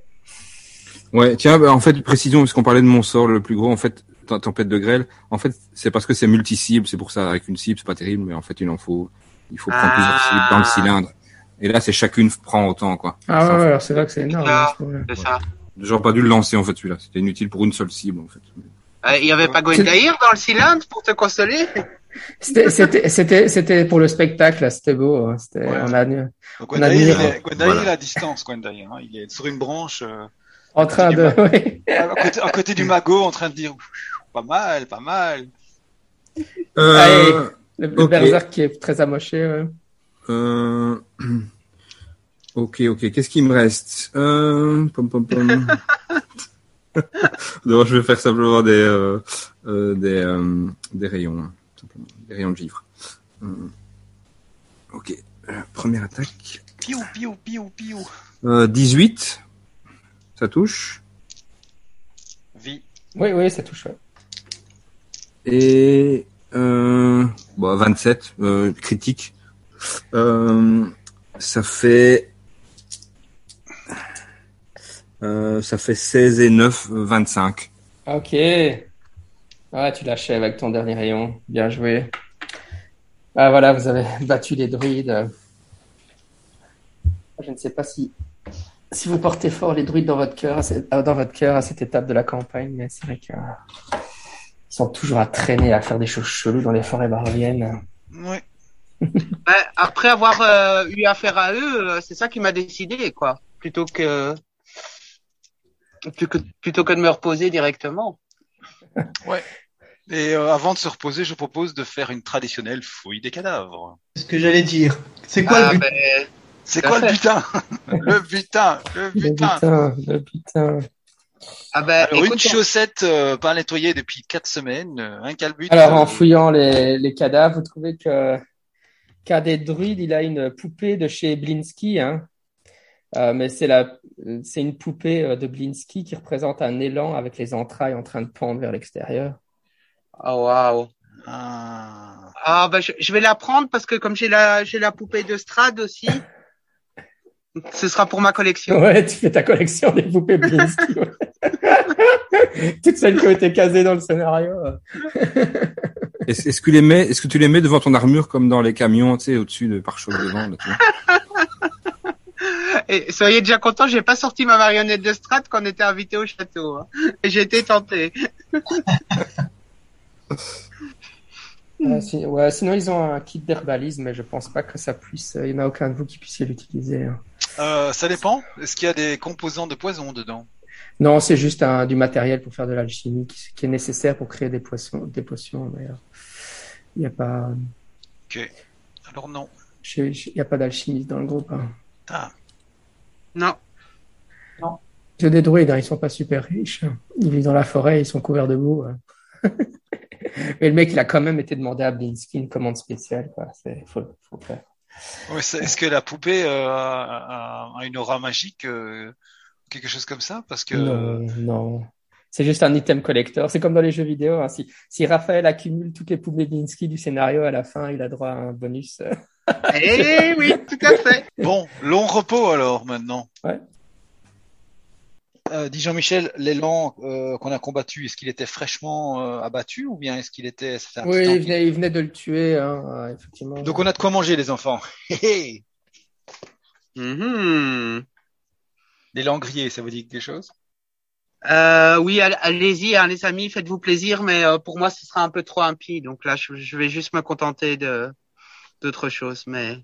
Ouais, tiens, bah, en fait, précision, parce qu'on parlait de mon sort le plus gros, en fait, tem- tempête de grêle, en fait, c'est parce que c'est multi-cible, c'est pour ça, avec une cible, c'est pas terrible, mais en fait, il en faut, il faut prendre Ah. plusieurs cibles dans le cylindre. Et là, c'est chacune prend autant, quoi. Ah Ça, ouais, alors c'est vrai que c'est énorme. Ah. moment-là. C'est ça. J'aurais pas dû le lancer, en fait, celui-là. C'était inutile pour une seule cible, en fait. Euh, Il y avait pas Gwendair dans le cylindre pour te consoler? C'était, c'était, c'était, c'était pour le spectacle, là, c'était beau. hein. C'était, Ouais. on a, On Gwendair, admire, il est, hein. Gwendair, Voilà. à distance, Gwendair. Hein. Il est sur une branche, euh, en train de, oui. à, côté, à côté du magot, en train de dire pas mal, pas mal. Euh, Le, le berserk qui est très amoché, ouais. euh, ok, ok. Qu'est-ce qui me reste? Euh, pom, pom, pom. non, je vais faire simplement des, euh, euh, des, euh, des rayons, hein, simplement. Des rayons de givre. Euh, ok. Première attaque. Piou, piou, piou, piou. Euh, 18. Ça touche. Vie. Oui, oui, ça touche. ouais. Et euh, bon, 27, euh, critique. Euh, ça fait euh, ça fait 16 et 9, euh, 25. Ok. Ah, tu l'achèves avec ton dernier rayon. Bien joué. Ah, voilà, vous avez battu les druides. Je ne sais pas si, si vous portez fort les druides dans votre cœur, à cette- euh, dans votre cœur à cette étape de la campagne, mais c'est vrai que euh, ils sont toujours à traîner, à faire des choses cheloues dans les forêts baroviennes. Ouais. Ben, Après avoir euh, eu affaire à eux, euh, c'est ça qui m'a décidé, quoi. Plutôt que... Plutôt que, plutôt que de me reposer directement. Et euh, avant de se reposer, je propose de faire une traditionnelle fouille des cadavres. C'est ce que j'allais dire. C'est quoi Ah, le but? ben, C'est quoi le butin? Le butin Le butin le putain. ah ben, Alors, une écoute, chaussette euh, pas nettoyée depuis quatre semaines, euh, un calbut. Alors, en euh, fouillant les, les cadavres, vous trouvez que Cadet Druide, il a une poupée de chez Blinsky, hein. Euh, mais c'est la, c'est une poupée de Blinsky qui représente un élan avec les entrailles en train de pendre vers l'extérieur. oh waouh. Ah. Ah ben, je, je vais la prendre parce que comme j'ai la, j'ai la poupée de Strad aussi, ce sera pour ma collection. Ouais, tu fais ta collection des poupées Blinsky. ouais. Toutes celles qui ont été casées dans le scénario. Est-ce que, les mets, est-ce que tu les mets devant ton armure comme dans les camions, tu sais, au-dessus de pare-choc devant là, tu vois? Et soyez déjà contents, j'ai pas sorti ma marionnette de Strad quand on était invité au château. hein. J'ai été tenté. Ouais, si- ouais, sinon, ils ont un kit d'herbalisme, mais je pense pas que ça puisse. Il n'y en a aucun de vous qui puissiez l'utiliser. hein. Euh, ça dépend. Est-ce qu'il y a des composants de poison dedans? Non, c'est juste un, du matériel pour faire de l'alchimie qui, qui est nécessaire pour créer des, poissons, des potions. Mais, il n'y a pas, Ok. Alors non. il y a pas d'alchimiste dans le groupe. Hein. Ah. Non. C'est des druides, hein, ils sont pas super riches. Ils vivent dans la forêt, ils sont couverts de boue. hein. Mais le mec, il a quand même été demandé à Blinsky une commande spéciale. Quoi. C'est, faut, faut faire. Ouais, Est-ce que la poupée euh, a, une aura magique euh, Quelque chose comme ça? Parce que Non, non. C'est juste un item collector. C'est comme dans les jeux vidéo. hein. Si, si Raphaël accumule toutes les poupées Blinsky du scénario à la fin, il a droit à un bonus. Eh oui, tout à fait. Bon, long repos alors maintenant. Ouais. Euh, dit Jean-Michel, l'élan euh, qu'on a combattu, est-ce qu'il était fraîchement euh, abattu ou bien est-ce qu'il était ça fait un petit Oui, il venait, il venait de le tuer, hein, euh, effectivement. Donc on a de quoi manger les enfants. L'élan grillé, ça vous dit quelque chose? Euh, oui, all- allez-y, hein, les amis, faites-vous plaisir, mais euh, pour moi, ce sera un peu trop impie. Donc là, je, je vais juste me contenter de d'autres choses. Mais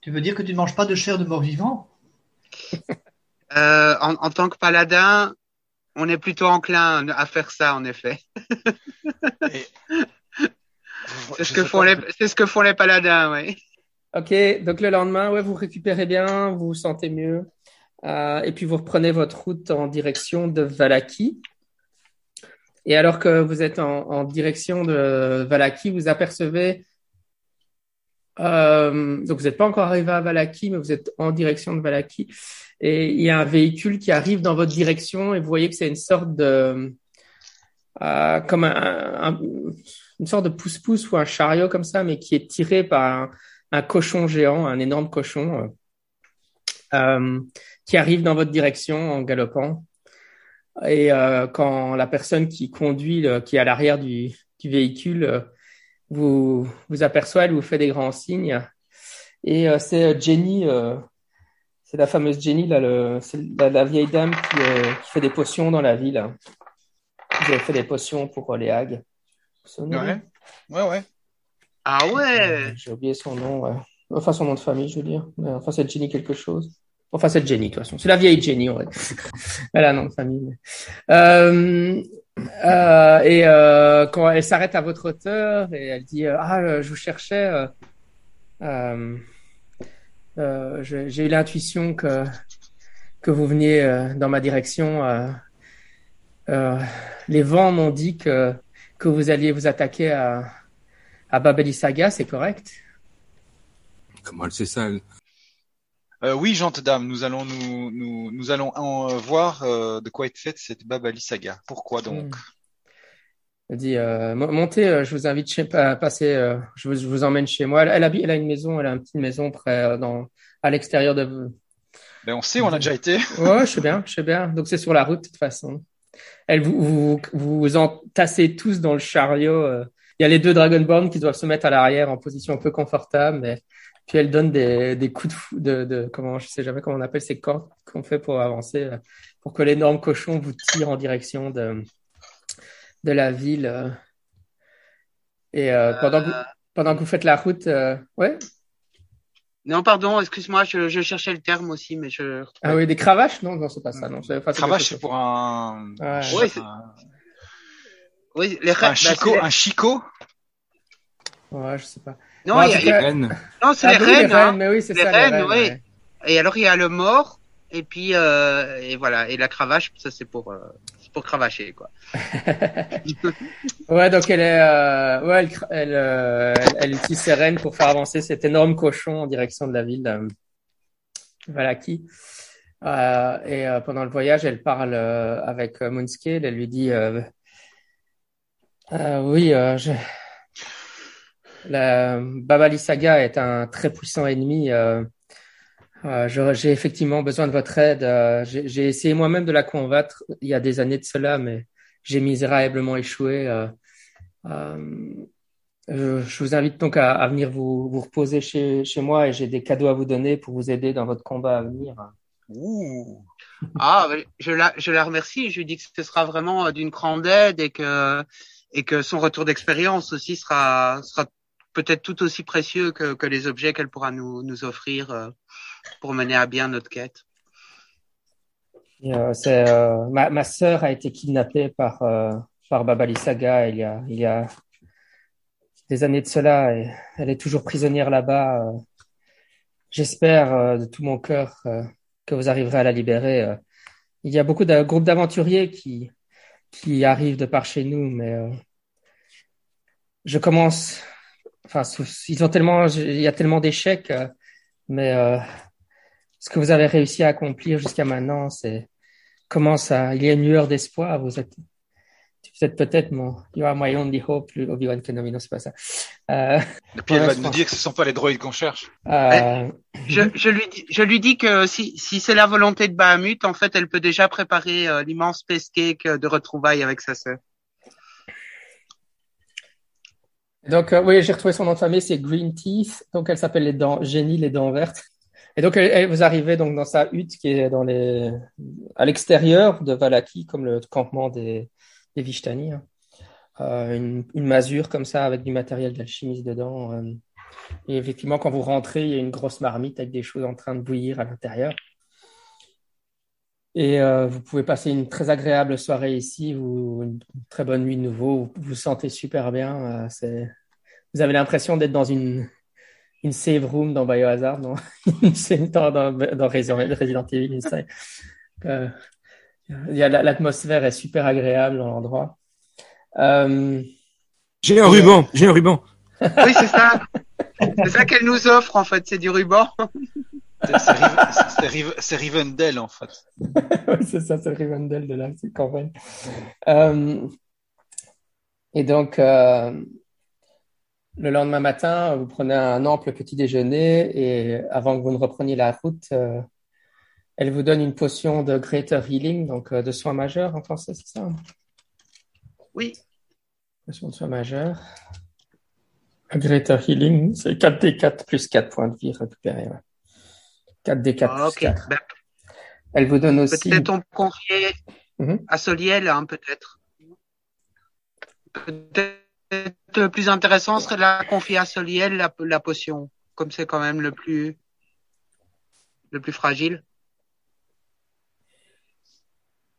Tu veux dire que tu ne manges pas de chair de mort-vivant euh, en, en tant que paladin, on est plutôt enclin à faire ça, en effet. Et- C'est ce que font les, c'est ce que font les paladins, oui. Ok, donc le lendemain, ouais, vous récupérez bien, vous vous sentez mieux, euh, et puis vous reprenez votre route en direction de Valaki. Et alors que vous êtes en, en direction de Valaki, vous apercevez, euh, donc vous n'êtes pas encore arrivé à Valaki, mais vous êtes en direction de Valaki, et il y a un véhicule qui arrive dans votre direction, et vous voyez que c'est une sorte de, euh, comme un, un- une sorte de pousse-pousse ou un chariot comme ça, mais qui est tiré par un, cochon géant, un énorme cochon, euh, euh, qui arrive dans votre direction en galopant. Et euh, quand la personne qui conduit, qui est à l'arrière du, du véhicule, vous vous aperçoit, elle vous fait des grands signes. Et euh, c'est euh, Jenny, euh, c'est la fameuse Jenny, là, le, c'est la, la vieille dame qui, euh, qui fait des potions dans la ville. Vous avez fait des potions pour euh, les hags. Ouais. Ouais, ouais. Ah ouais. J'ai oublié son nom, ouais. Enfin, son nom de famille, je veux dire. Mais enfin, c'est Jenny quelque chose. Enfin, c'est Jenny, de toute façon. C'est la vieille Jenny, ouais. Elle a un nom de famille. mais- Euh, euh, et euh, quand elle s'arrête à votre hauteur et elle dit euh, Ah, je vous cherchais. J'ai eu l'intuition que, que vous veniez dans ma direction. les vents m'ont dit que, que vous alliez vous attaquer à, à Babeli Saga, c'est correct? Comment elle sait ça Euh, oui, gente dame, nous allons nous nous, nous allons en euh, voir euh, de quoi est faite cette Babali Saga. Pourquoi donc Elle dit euh, Mo- montez, je vous invite chez, à passer, je, vous, je vous emmène chez moi. Elle, elle, habite- elle a une maison, elle a une petite maison près dans à l'extérieur de. Ben on sait, on a déjà été. Ouais, je sais bien, je sais bien. Donc c'est sur la route de toute façon. Elle vous vous vous, entassez tous dans le chariot. Il y a les deux Dragonborn qui doivent se mettre à l'arrière en position un peu confortable, mais puis elle donne des, des coups de, fou, de, de comment je sais jamais comment on appelle ces cordes qu'on fait pour avancer, euh, pour que l'énorme cochon vous tire en direction de de la ville. euh. Et euh, pendant que vous, pendant que vous faites la route, euh, ouais. Non, pardon, excuse-moi, je, je cherchais le terme aussi, mais je. Ah oui, des cravaches? Non, non, c'est pas ça. Non, Cravache, c'est pour un. Ouais. Ouais, c'est- un- Oui, les Un bah, les- un chico. Ouais, je sais pas. Non, Bon, il y a- cas- Rennes. non, c'est Ah, les oui, rennes. hein. mais oui, c'est Les ça. rennes, les oui. ouais. Et alors il y a le mort. Et puis euh, et voilà et la cravache ça c'est pour euh, c'est pour cravacher quoi. Ouais, donc elle est, euh, ouais, elle, elle, euh, elle, utilise ses rênes pour faire avancer cet énorme cochon en direction de la ville de Valaki. Euh, et euh, pendant le voyage, elle parle euh, avec euh, Moonscale. Elle lui dit, euh, euh, oui, euh, je... la Babali Saga est un très puissant ennemi. Euh, euh, j'ai effectivement besoin de votre aide. Euh, j'ai essayé moi-même de la convaincre il y a des années de cela, mais j'ai misérablement échoué. Je, vous invite donc à, venir vous, reposer chez, moi et j'ai des cadeaux à vous donner pour vous aider dans votre combat à venir. Ah je la remercie. Je lui dis que ce sera vraiment d'une grande aide et que son retour d'expérience aussi sera peut-être tout aussi précieux que les objets qu'elle pourra nous offrir euh, pour mener à bien notre quête. Euh, euh, ma, ma sœur a été kidnappée par, euh, par Babali Saga il y a, des années de cela et elle est toujours prisonnière là-bas. J'espère de tout mon cœur que vous arriverez à la libérer. Il y a beaucoup de groupes d'aventuriers qui, qui arrivent de par chez nous, mais je commence. Enfin, sous- ils ont tellement, il y a tellement d'échecs, euh, mais euh, ce que vous avez réussi à accomplir jusqu'à maintenant, c'est comment ça. Il y a une lueur d'espoir. Vous êtes, vous êtes peut-être mon. You are my only hope, Obi-Wan Kenobi. Non, c'est pas ça. Euh, Et puis elle va nous dire que ce sont pas les droïdes qu'on cherche. euh, Je, je lui dis, je lui dis que si, si c'est la volonté de Bahamut, en fait, elle peut déjà préparer euh, l'immense space cake de retrouvailles avec sa sœur. Donc, euh, oui, j'ai retrouvé son nom de famille, c'est Green Teeth. Donc, elle s'appelle les dents, Jenny, les dents vertes. Et donc, elle, elle- vous arrivez donc dans sa hutte qui est dans les, à l'extérieur de Valaki, comme le campement des, des Vishtani. hein. Euh, une, une masure comme ça avec du matériel d'alchimiste dedans. euh. Et effectivement, quand vous rentrez, il y a une grosse marmite avec des choses en train de bouillir à l'intérieur. Et euh, vous pouvez passer une très agréable soirée ici, vous, une très bonne nuit de nouveau. Vous vous sentez super bien. euh, vous avez l'impression d'être dans une, une save room dans Biohazard, non C'est dans, dans, dans Resident Resident Evil. Euh, l'atmosphère est super agréable dans l'endroit. Euh, J'ai un ruban, j'ai un ruban. Oui, c'est ça. c'est ça qu'elle nous offre, en fait. C'est du ruban. C'est Riv- Rivendell en fait. Oui, c'est ça, c'est le Rivendell de la campagne. Euh, et donc, euh, le lendemain matin, vous prenez un ample petit déjeuner et avant que vous ne repreniez la route, euh, elle vous donne une potion de Greater Healing, donc euh, de soins majeurs en français, c'est ça? Oui. Potion de soins majeurs. Greater Healing, c'est 4d4 plus 4 points de vie récupérés. Ouais. 4d4 Ah, plus ok. 4. Ben, Elle vous donne aussi. peut-être on peut confier Mhm. à Soliel, hein, peut-être. Peut-être le plus intéressant serait de la confier à Soliel, la, la potion. Comme c'est quand même le plus, le plus fragile.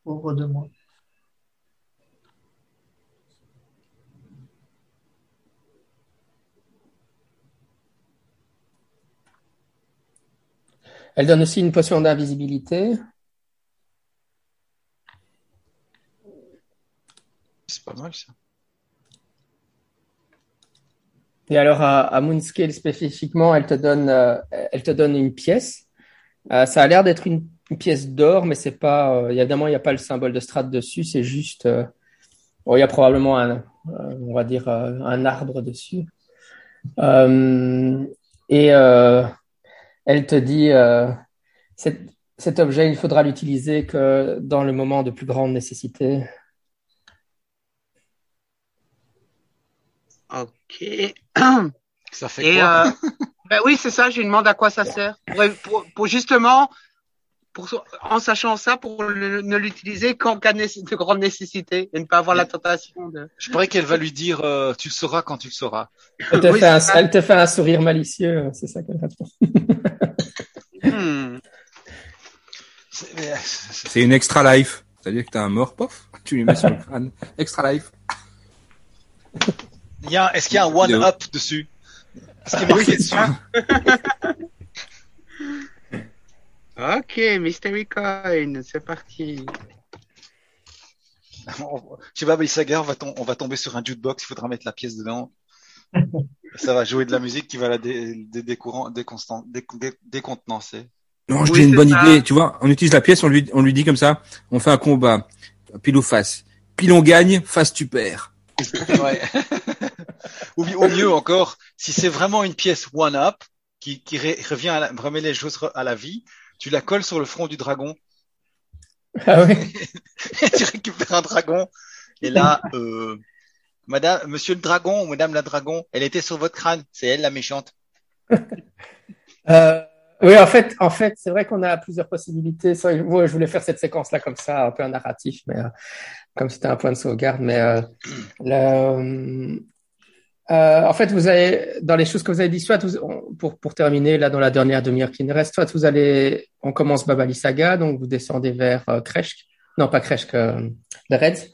Pauvre de moi. Elle donne aussi une potion d'invisibilité. C'est pas mal ça. Et alors à, à Moonscale spécifiquement, elle te donne, euh, elle te donne une pièce. Euh, ça a l'air d'être une, une pièce d'or, mais c'est pas. euh, évidemment, il n'y a pas le symbole de strate dessus. C'est juste. bon, il y a probablement un, on va dire un arbre dessus. Et elle te dit, euh, cet, cet objet, il faudra l'utiliser que dans le moment de plus grande nécessité. Ok. Ça fait Et quoi? euh, ben oui, c'est ça. Je lui demande à quoi ça sert. Pour, pour, pour justement, pour, en sachant ça, pour le- ne l'utiliser qu'en cas de, grande nécessité et ne pas avoir la tentation de. Je parie qu'elle va lui dire euh, tu le sauras quand tu le sauras. Elle te, Oui, fait un, c'est ça. elle te fait un sourire malicieux, c'est ça qu'elle répond. Hmm. C'est- euh, une extra life. C'est-à-dire que t'as un mort, pof, tu lui mets sur le crâne. Extra life. Il y a, est-ce qu'il y a un one-up dessus? Est-ce qu'il y a marqué dessus? Ok, Mystery Coin, c'est parti. Je sais pas, mais Saga, on va, tom- on va tomber sur un jukebox, il faudra mettre la pièce dedans. Ça va jouer de la musique qui va la décontenancer. Non, j'ai une bonne idée. Tu vois, on utilise la pièce, on lui, on lui dit comme ça, on fait un combat, pile ou face. Pile on gagne, face tu perds. Ouais. ou, ou mieux encore, si c'est vraiment une pièce one-up qui, revient à la, remet les choses à la vie, tu la colles sur le front du dragon, Ah oui. tu récupères un dragon, et là, euh, Madame, Monsieur le dragon ou Madame la dragon, elle était sur votre crâne, c'est elle la méchante. Euh, oui, en fait, en fait, c'est vrai qu'on a plusieurs possibilités. Moi, je voulais faire cette séquence-là comme ça, un peu un narratif, mais euh, comme c'était un point de sauvegarde. Mais le- euh, en fait, vous avez dans les choses que vous avez dit, soit vous- pour pour terminer là dans la dernière demi-heure qui nous reste, soit vous allez, on commence Babali Saga, donc vous descendez vers euh, Kresk, non pas Kresk, euh, le Reds.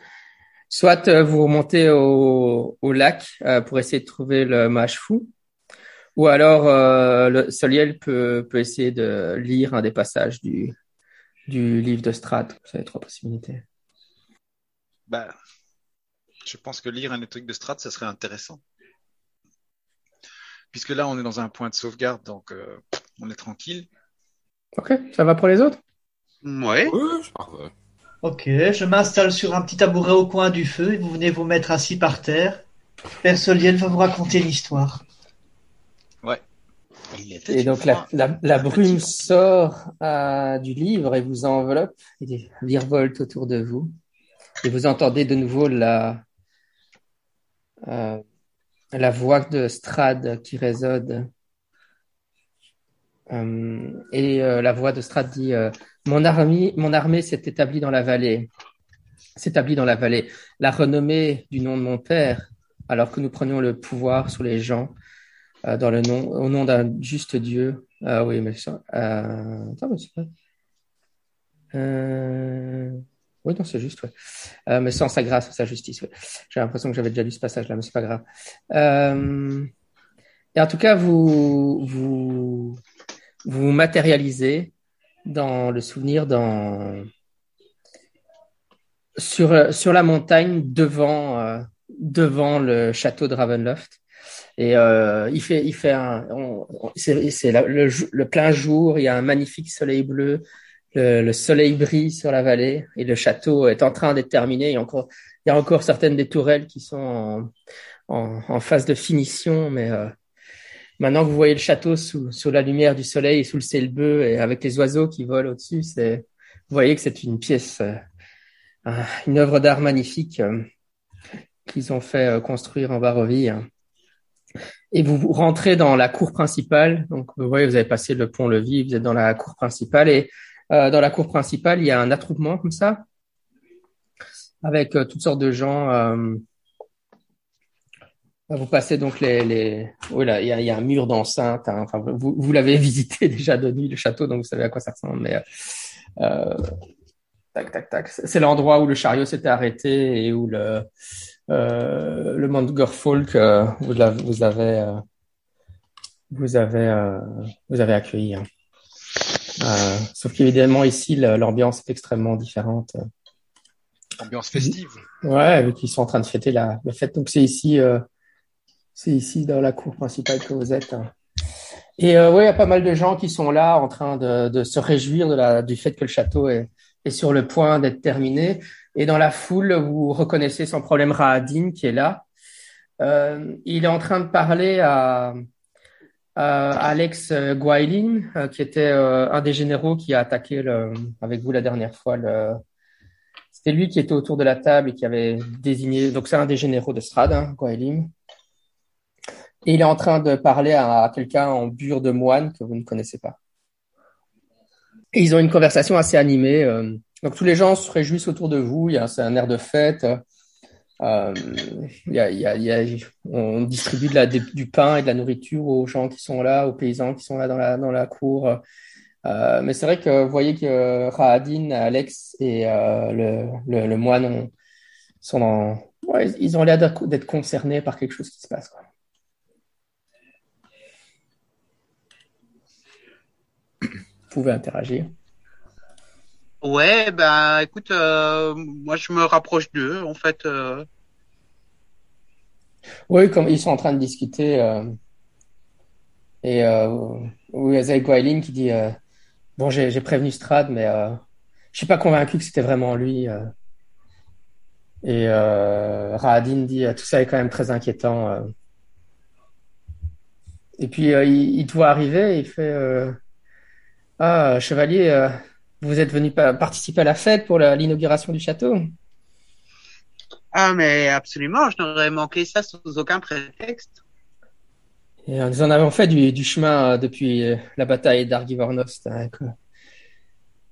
Soit euh, vous remontez au, au lac euh, pour essayer de trouver le mage fou. Ou alors, euh, le Soliel peut, peut essayer de lire un des passages du, du livre de Strad. Vous avez trois possibilités. Bah, je pense que lire un des trucs de strat, ça serait intéressant. Puisque là, on est dans un point de sauvegarde, donc euh, on est tranquille. Ok, ça va pour les autres? Ouais. Oui. Ok, je m'installe sur un petit tabouret au coin du feu et vous venez vous mettre assis par terre. Père Soliel va vous raconter une histoire. Il était Et donc fois la, la, la un brume sort euh, du livre et vous enveloppe et virevolte autour de vous. Et vous entendez de nouveau la, euh, la voix de Strad qui résonne. Euh, et euh, la voix de Strad dit euh, Mon armée, mon armée s'est établie dans la vallée. S'établit dans la vallée. La renommée du nom de mon père, alors que nous prenions le pouvoir sur les gens, dans le nom, au nom d'un juste Dieu. Ah oui, mais ça. Attends, mais c'est pas. Oui, non, c'est juste, ouais. Euh, mais sans sa grâce, sa justice. J'ai l'impression que j'avais déjà lu ce passage-là, mais c'est pas grave. Euh... Et en tout cas, vous, vous, matérialisez dans le souvenir, dans sur sur la montagne devant euh, devant le château de Ravenloft. Et il fait, il fait un, c'est le plein jour. Il y a un magnifique soleil bleu. Le, le soleil brille sur la vallée et le château est en train d'être terminé. Il y a encore, il y a encore certaines des tourelles qui sont en, en, en phase de finition, mais euh, maintenant que vous voyez le château sous, sous la lumière du soleil et sous le ciel bleu et avec les oiseaux qui volent au-dessus, vous voyez que c'est une pièce, euh, un- une œuvre d'art magnifique euh, qu'ils ont fait euh, construire en Barovie. hein. Et vous, vous rentrez dans la cour principale. Donc, vous voyez, vous avez passé le pont-levis, vous êtes dans la cour principale. Et euh, dans la cour principale, il y a un attroupement comme ça, avec euh, toutes sortes de gens. euh, vous passez donc les... les... Oui, là, il y a, un mur d'enceinte. hein. Vous, l'avez visité déjà de nuit, le château, donc vous savez à quoi ça ressemble. Mais tac, tac, tac. C'est l'endroit où le chariot s'était arrêté et où le euh, le vous vous avez vous avez vous avez accueilli. hein. Euh, sauf qu'évidemment ici l'ambiance est extrêmement différente. Ambiance festive. Ouais, vu qu'ils sont en train de fêter la, la fête. Donc c'est ici, euh, c'est ici dans la cour principale que vous êtes. hein. Et euh, ouais, il y a pas mal de gens qui sont là en train de, de se réjouir de la, du fait que le château est, est sur le point d'être terminé. Et dans la foule, vous reconnaissez sans problème Rahadin qui est là. Euh, il est en train de parler à Alex Guailin, euh, qui était euh, un des généraux qui a attaqué avec vous la dernière fois le, c'était lui qui était autour de la table et qui avait désigné. Donc c'est un des généraux de Strad, hein, il est en train de parler à, quelqu'un en bure de moine que vous ne connaissez pas. Ils ont une conversation assez animée. euh. donc tous les gens se réjouissent autour de vous. Il y a c'est un air de fête. Euh, on distribue du pain et de la nourriture aux gens qui sont là, aux paysans qui sont là dans la, cour. Euh, mais c'est vrai que vous voyez que Rahadin, Alex et euh, le, moine ont- sont ils ont l'air d'être concernés par quelque chose qui se passe. Vous pouvez interagir. Ouais, ben écoute, euh, moi je me rapproche d'eux en fait. euh, Oui, comme ils sont en train de discuter. euh, et euh, oui, Guailin qui dit euh, Bon, j'ai prévenu Strad, mais euh, je suis pas convaincu que c'était vraiment lui. Et Rahadin dit Tout ça est quand même très inquiétant. Et puis il, il te voit arriver il fait Ah, chevalier, vous êtes venu pa- participer à la fête pour l'inauguration du château? Ah mais absolument, je n'aurais manqué ça sous aucun prétexte. Et nous en avons fait du, du chemin euh, depuis euh, la bataille d'Argivornost. hein,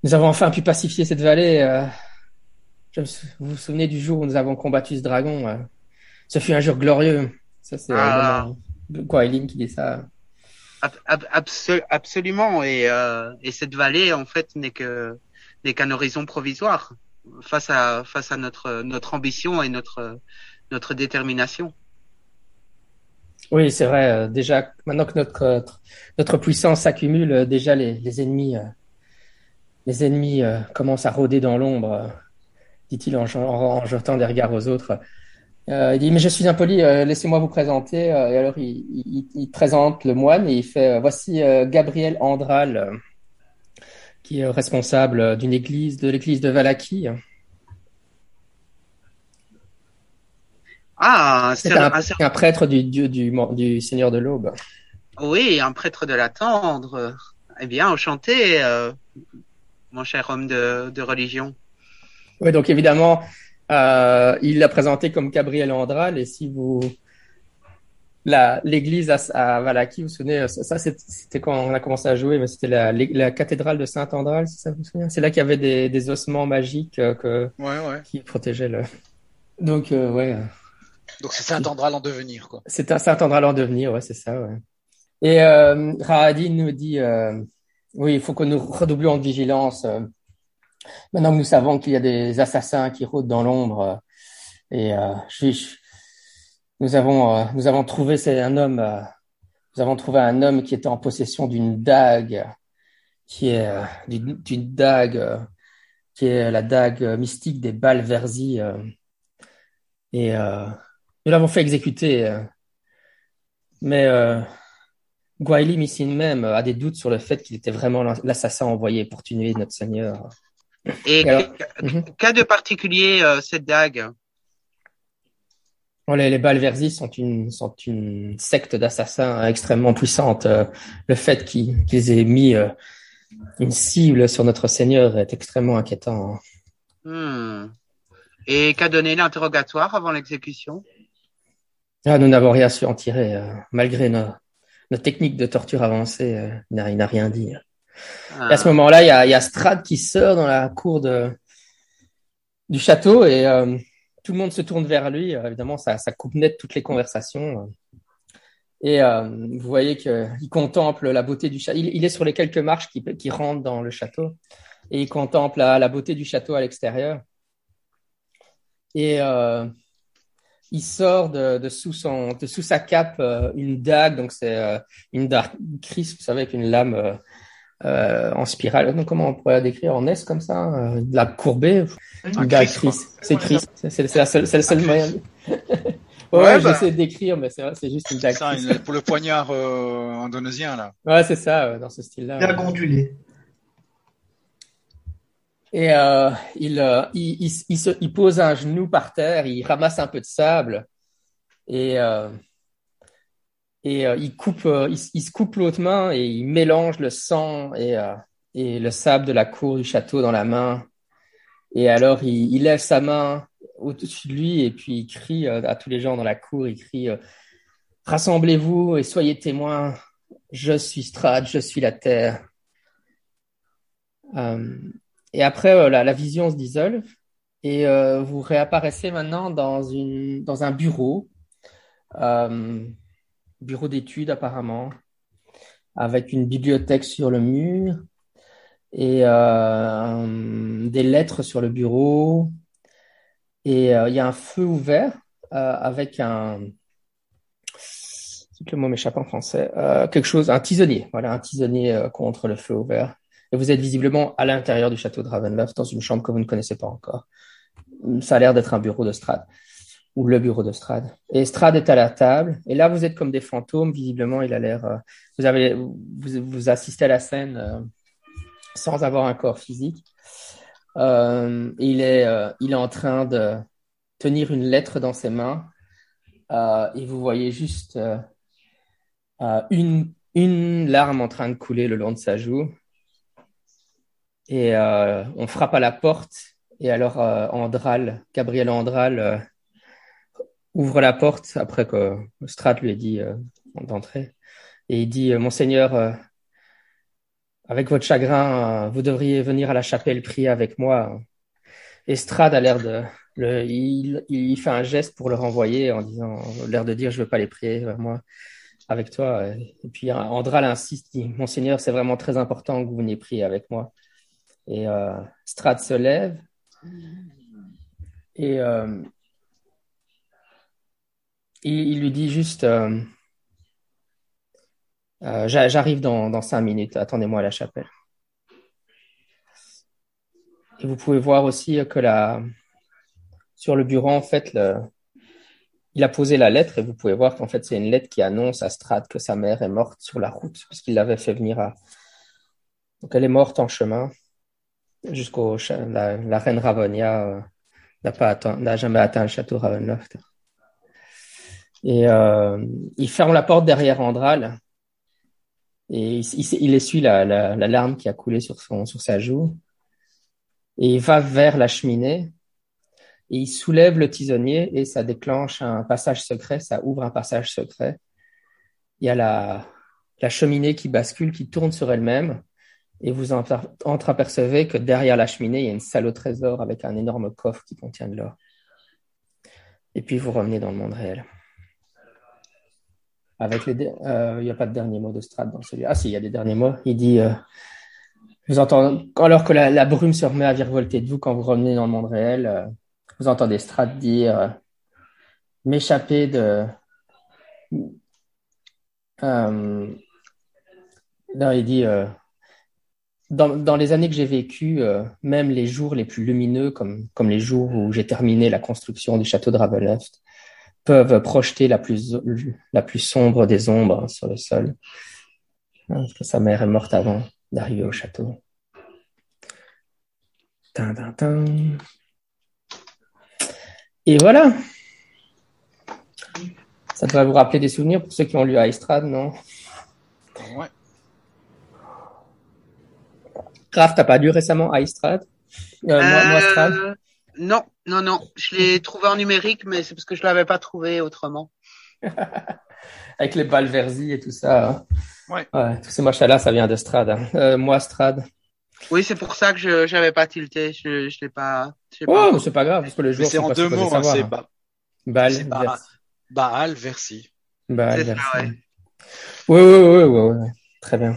Nous avons enfin pu pacifier cette vallée. euh. Je me sou- vous vous souvenez du jour où nous avons combattu ce dragon. Ce fut un jour glorieux. Ça, c'est Ah. vraiment Gwaelin qui dit ça. Ab- ab- absol- absolument. Et, euh, et cette vallée, en fait, n'est que n'est qu'un horizon provisoire face à face à notre notre ambition et notre notre détermination. Oui, c'est vrai. Déjà, maintenant que notre notre, puissance s'accumule, déjà les, les ennemis euh, les ennemis euh, commencent à rôder dans l'ombre. euh, dit-il en jetant des regards aux autres. Euh, il dit, mais je suis impoli, euh, laissez-moi vous présenter. Euh, et alors, il, il, il présente le moine et il fait, voici Gabriel Andral, qui est responsable d'une église, de l'église de Valaki. Ah, C'est un, un- c'est- un prêtre du dieu du, du Seigneur de l'Aube. oui, un prêtre de la tendre. Eh bien, enchanté, euh, mon cher homme de, de religion. Oui, donc évidemment, euh, il l'a présenté comme Gabriel Andral et si vous la l'église à, à Valaki, vous vous souvenez, ça, c'était quand on a commencé à jouer, mais c'était la, la cathédrale de Saint-Andral, si ça vous souvient. C'est là qu'il y avait des, des ossements magiques euh, que, Ouais, ouais. qui protégeaient le. Donc euh, ouais, euh, Donc c'est Saint-Andral en devenir, quoi. c'est un Saint-Andral en devenir, ouais, c'est ça. Ouais. Et euh, Rahadin nous dit, euh, oui, il faut que nous redoublions de vigilance. Euh, maintenant que nous savons qu'il y a des assassins qui rôdent dans l'ombre, euh, et euh, je- nous avons euh, nous avons trouvé un homme, euh, nous avons trouvé un homme qui était en possession d'une dague, qui est euh, d'une dague, euh, qui est la dague euh, mystique des Balversi, euh, et euh, nous l'avons fait exécuter. euh, mais euh, Gwaelim ici même a des doutes sur le fait qu'il était vraiment l'assassin envoyé pour tuer notre Seigneur. Et qu'a de particulier euh, cette dague? Bon, les, les Balversi sont une, sont une secte d'assassins extrêmement puissante. Euh, Le fait qu'ils aient mis euh, une cible sur notre Seigneur est extrêmement inquiétant. Hmm. Et qu'a donné l'interrogatoire avant l'exécution? Ah, nous n'avons rien su en tirer, malgré nos, nos techniques de torture avancées. il n'a rien dit. Et à ce Ah. moment-là, il y a, y Strad qui sort dans la cour du château et euh, tout le monde se tourne vers lui. Euh, évidemment, ça, coupe net toutes les conversations. Et euh, vous voyez qu'il contemple la beauté du château. Il, est sur les quelques marches qui, rentrent dans le château et il contemple la, beauté du château à l'extérieur. Et il sort de, sous sa cape une dague, donc c'est une dague crisp, vous savez, avec une lame euh, en spirale. Donc, comment on pourrait la décrire en S comme ça euh, De la courbée? Crisp, quoi. crisp. C'est crisp. C'est la seule, c'est le seul moyen. ouais, Ouais, bah. j'essaie de décrire, mais c'est juste une Ça, une- pour le poignard euh, indonésien, là. Ouais, c'est ça, euh, dans ce style-là. Bien ouais. ondulé. Et euh, il, euh, il, il, il, se, il pose un genou par terre, il ramasse un peu de sable et, euh, et euh, il, coupe, euh, il, se coupe l'autre main et il mélange le sang et, euh, et le sable de la cour du château dans la main. Et alors il, lève sa main au-dessus de lui et puis il crie à tous les gens dans la cour, il crie Rassemblez-vous et soyez témoins, je suis Strad, je suis la terre. Et après, la, la vision se dissolve et vous réapparaissez maintenant dans, une, dans un bureau, bureau d'études apparemment, avec une bibliothèque sur le mur et euh, des lettres sur le bureau. Et euh, il y a un feu ouvert euh, avec un, c'est que le mot m'échappe en français, quelque chose, un tisonnier, voilà, un tisonnier contre le feu ouvert. Et vous êtes visiblement à l'intérieur du château de Ravenloft, dans une chambre que vous ne connaissez pas encore. Ça a l'air d'être un bureau de Strad, ou le bureau de Strad. Et Strad est à la table, et là vous êtes comme des fantômes, visiblement il a l'air, euh, vous avez, vous, vous assistez à la scène euh, sans avoir un corps physique. Euh, il est, il est en train de tenir une lettre dans ses mains, et vous voyez juste une, une larme en train de couler le long de sa joue. Et on frappe à la porte, et alors Andral, Gabriel Andral, ouvre la porte après que Strat lui ait dit euh, d'entrer, et il dit, euh, Monseigneur, euh, avec votre chagrin, euh, vous devriez venir à la chapelle prier avec moi. Estrade a l'air de, le, il, il fait un geste pour le renvoyer en disant, l'air de dire, je veux pas les prier moi, avec toi. Et puis Andral insiste, dit, Monseigneur, c'est vraiment très important que vous veniez prier avec moi. Et Strad se lève et il, il lui dit juste, euh, euh, j'a- j'arrive dans, dans cinq minutes, attendez-moi à la chapelle. Et vous pouvez voir aussi que la, sur le bureau, en fait, le, il a posé la lettre et vous pouvez voir qu'en fait, c'est une lettre qui annonce à Strad que sa mère est morte sur la route, puisqu'il l'avait fait venir à. Donc, elle est morte en chemin jusqu'au. La, la reine Ravonia euh, n'a pas atteint, n'a jamais atteint le château Ravenloft. Et euh, il ferme la porte derrière Andral et il, essuie la, la, la larme qui a coulé sur, son, sur sa joue. Et il va vers la cheminée et il soulève le tisonnier et ça déclenche un passage secret, ça ouvre un passage secret. Il y a la, la cheminée qui bascule, qui tourne sur elle-même et vous entre- entreapercevez que derrière la cheminée, il y a une salle au trésor avec un énorme coffre qui contient de l'or. Et puis vous revenez dans le monde réel. Avec les, euh, il n'y a pas de dernier mot de Strad dans celui. Ah si, il y a des derniers mots. Il dit, euh, vous entendez, alors que la, brume se remet à virevolter de vous quand vous revenez dans le monde réel, euh, vous entendez Strad dire, euh, m'échapper de, euh, non, il dit, euh, dans, dans les années que j'ai vécues, euh, même les jours les plus lumineux, comme, comme les jours où j'ai terminé la construction du château de Ravenloft, peuvent projeter la plus, la plus sombre des ombres sur le sol. Hein, Parce que sa mère est morte avant d'arriver au château. Tin, tin, tin. Et voilà. Ça devrait vous rappeler des souvenirs pour ceux qui ont lu Aistrad, non? Ouais. Raph, t'as pas lu récemment Aistrad euh, moi, moi, Strad non, non, non. Je l'ai trouvé en numérique, mais c'est parce que je l'avais pas trouvé autrement. Avec les balles versis et tout ça. hein. Ouais. Tous ces machins-là, ça vient de Strad. hein. Euh, moi, Strad. Oui, c'est pour ça que je j'avais pas tilté. Je je l'ai pas. je Oh, c'est pas grave, parce que les Mais joueurs c'est en pas deux mots, hein, savoir, c'est hein. ba Baal, Ba-. Baal Versi. Baal, ça, ouais. Oui, oui, oui, oui, oui. Très bien.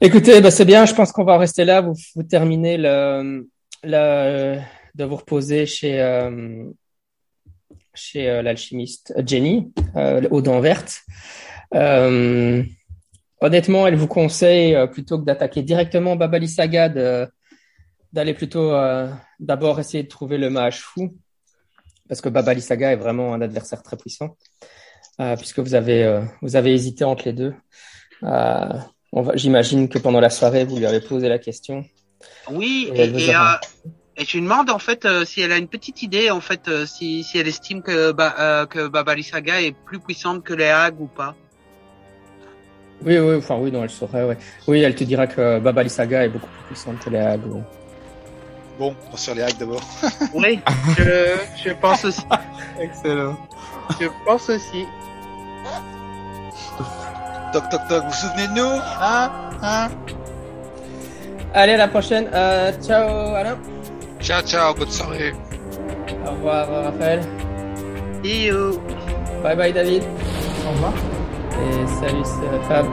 Écoutez, bah, c'est bien. Je pense qu'on va en rester là. Vous, vous terminez le, le, de vous reposer chez, euh, euh, l'alchimiste Jenny, euh, aux dents vertes. Euh, honnêtement, elle vous conseille, euh, plutôt que d'attaquer directement Babali Saga, d'aller plutôt euh, d'abord essayer de trouver le mage fou, parce que Babali Saga est vraiment un adversaire très puissant, euh, puisque vous avez euh, vous avez hésité entre les deux. Euh, J'imagine que pendant la soirée, vous lui avez posé la question. Oui, Et euh, et je lui demande en fait euh, si elle a une petite idée en fait euh, si, si elle estime que ba, euh, que Babali Saga est plus puissante que les Hags ou pas. Oui, oui, enfin oui, non, elle saurait, ouais. Oui, elle te dira que Babali Saga est beaucoup plus puissante que les Hags. ouais. Bon, on sur les hacks d'abord. Oui, je je pense aussi. Excellent. Je pense aussi. Toc toc toc, vous vous souvenez de nous? Hein? Hein? Allez, à la prochaine. Euh, ciao, Alain. Ciao, ciao, bonne soirée. Au revoir, Raphaël. See you. Bye bye, David. Au revoir. Et salut, c'est Fab.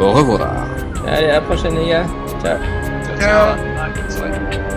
Au revoir. Allez, à la prochaine, les gars. Ciao. Ciao, ciao.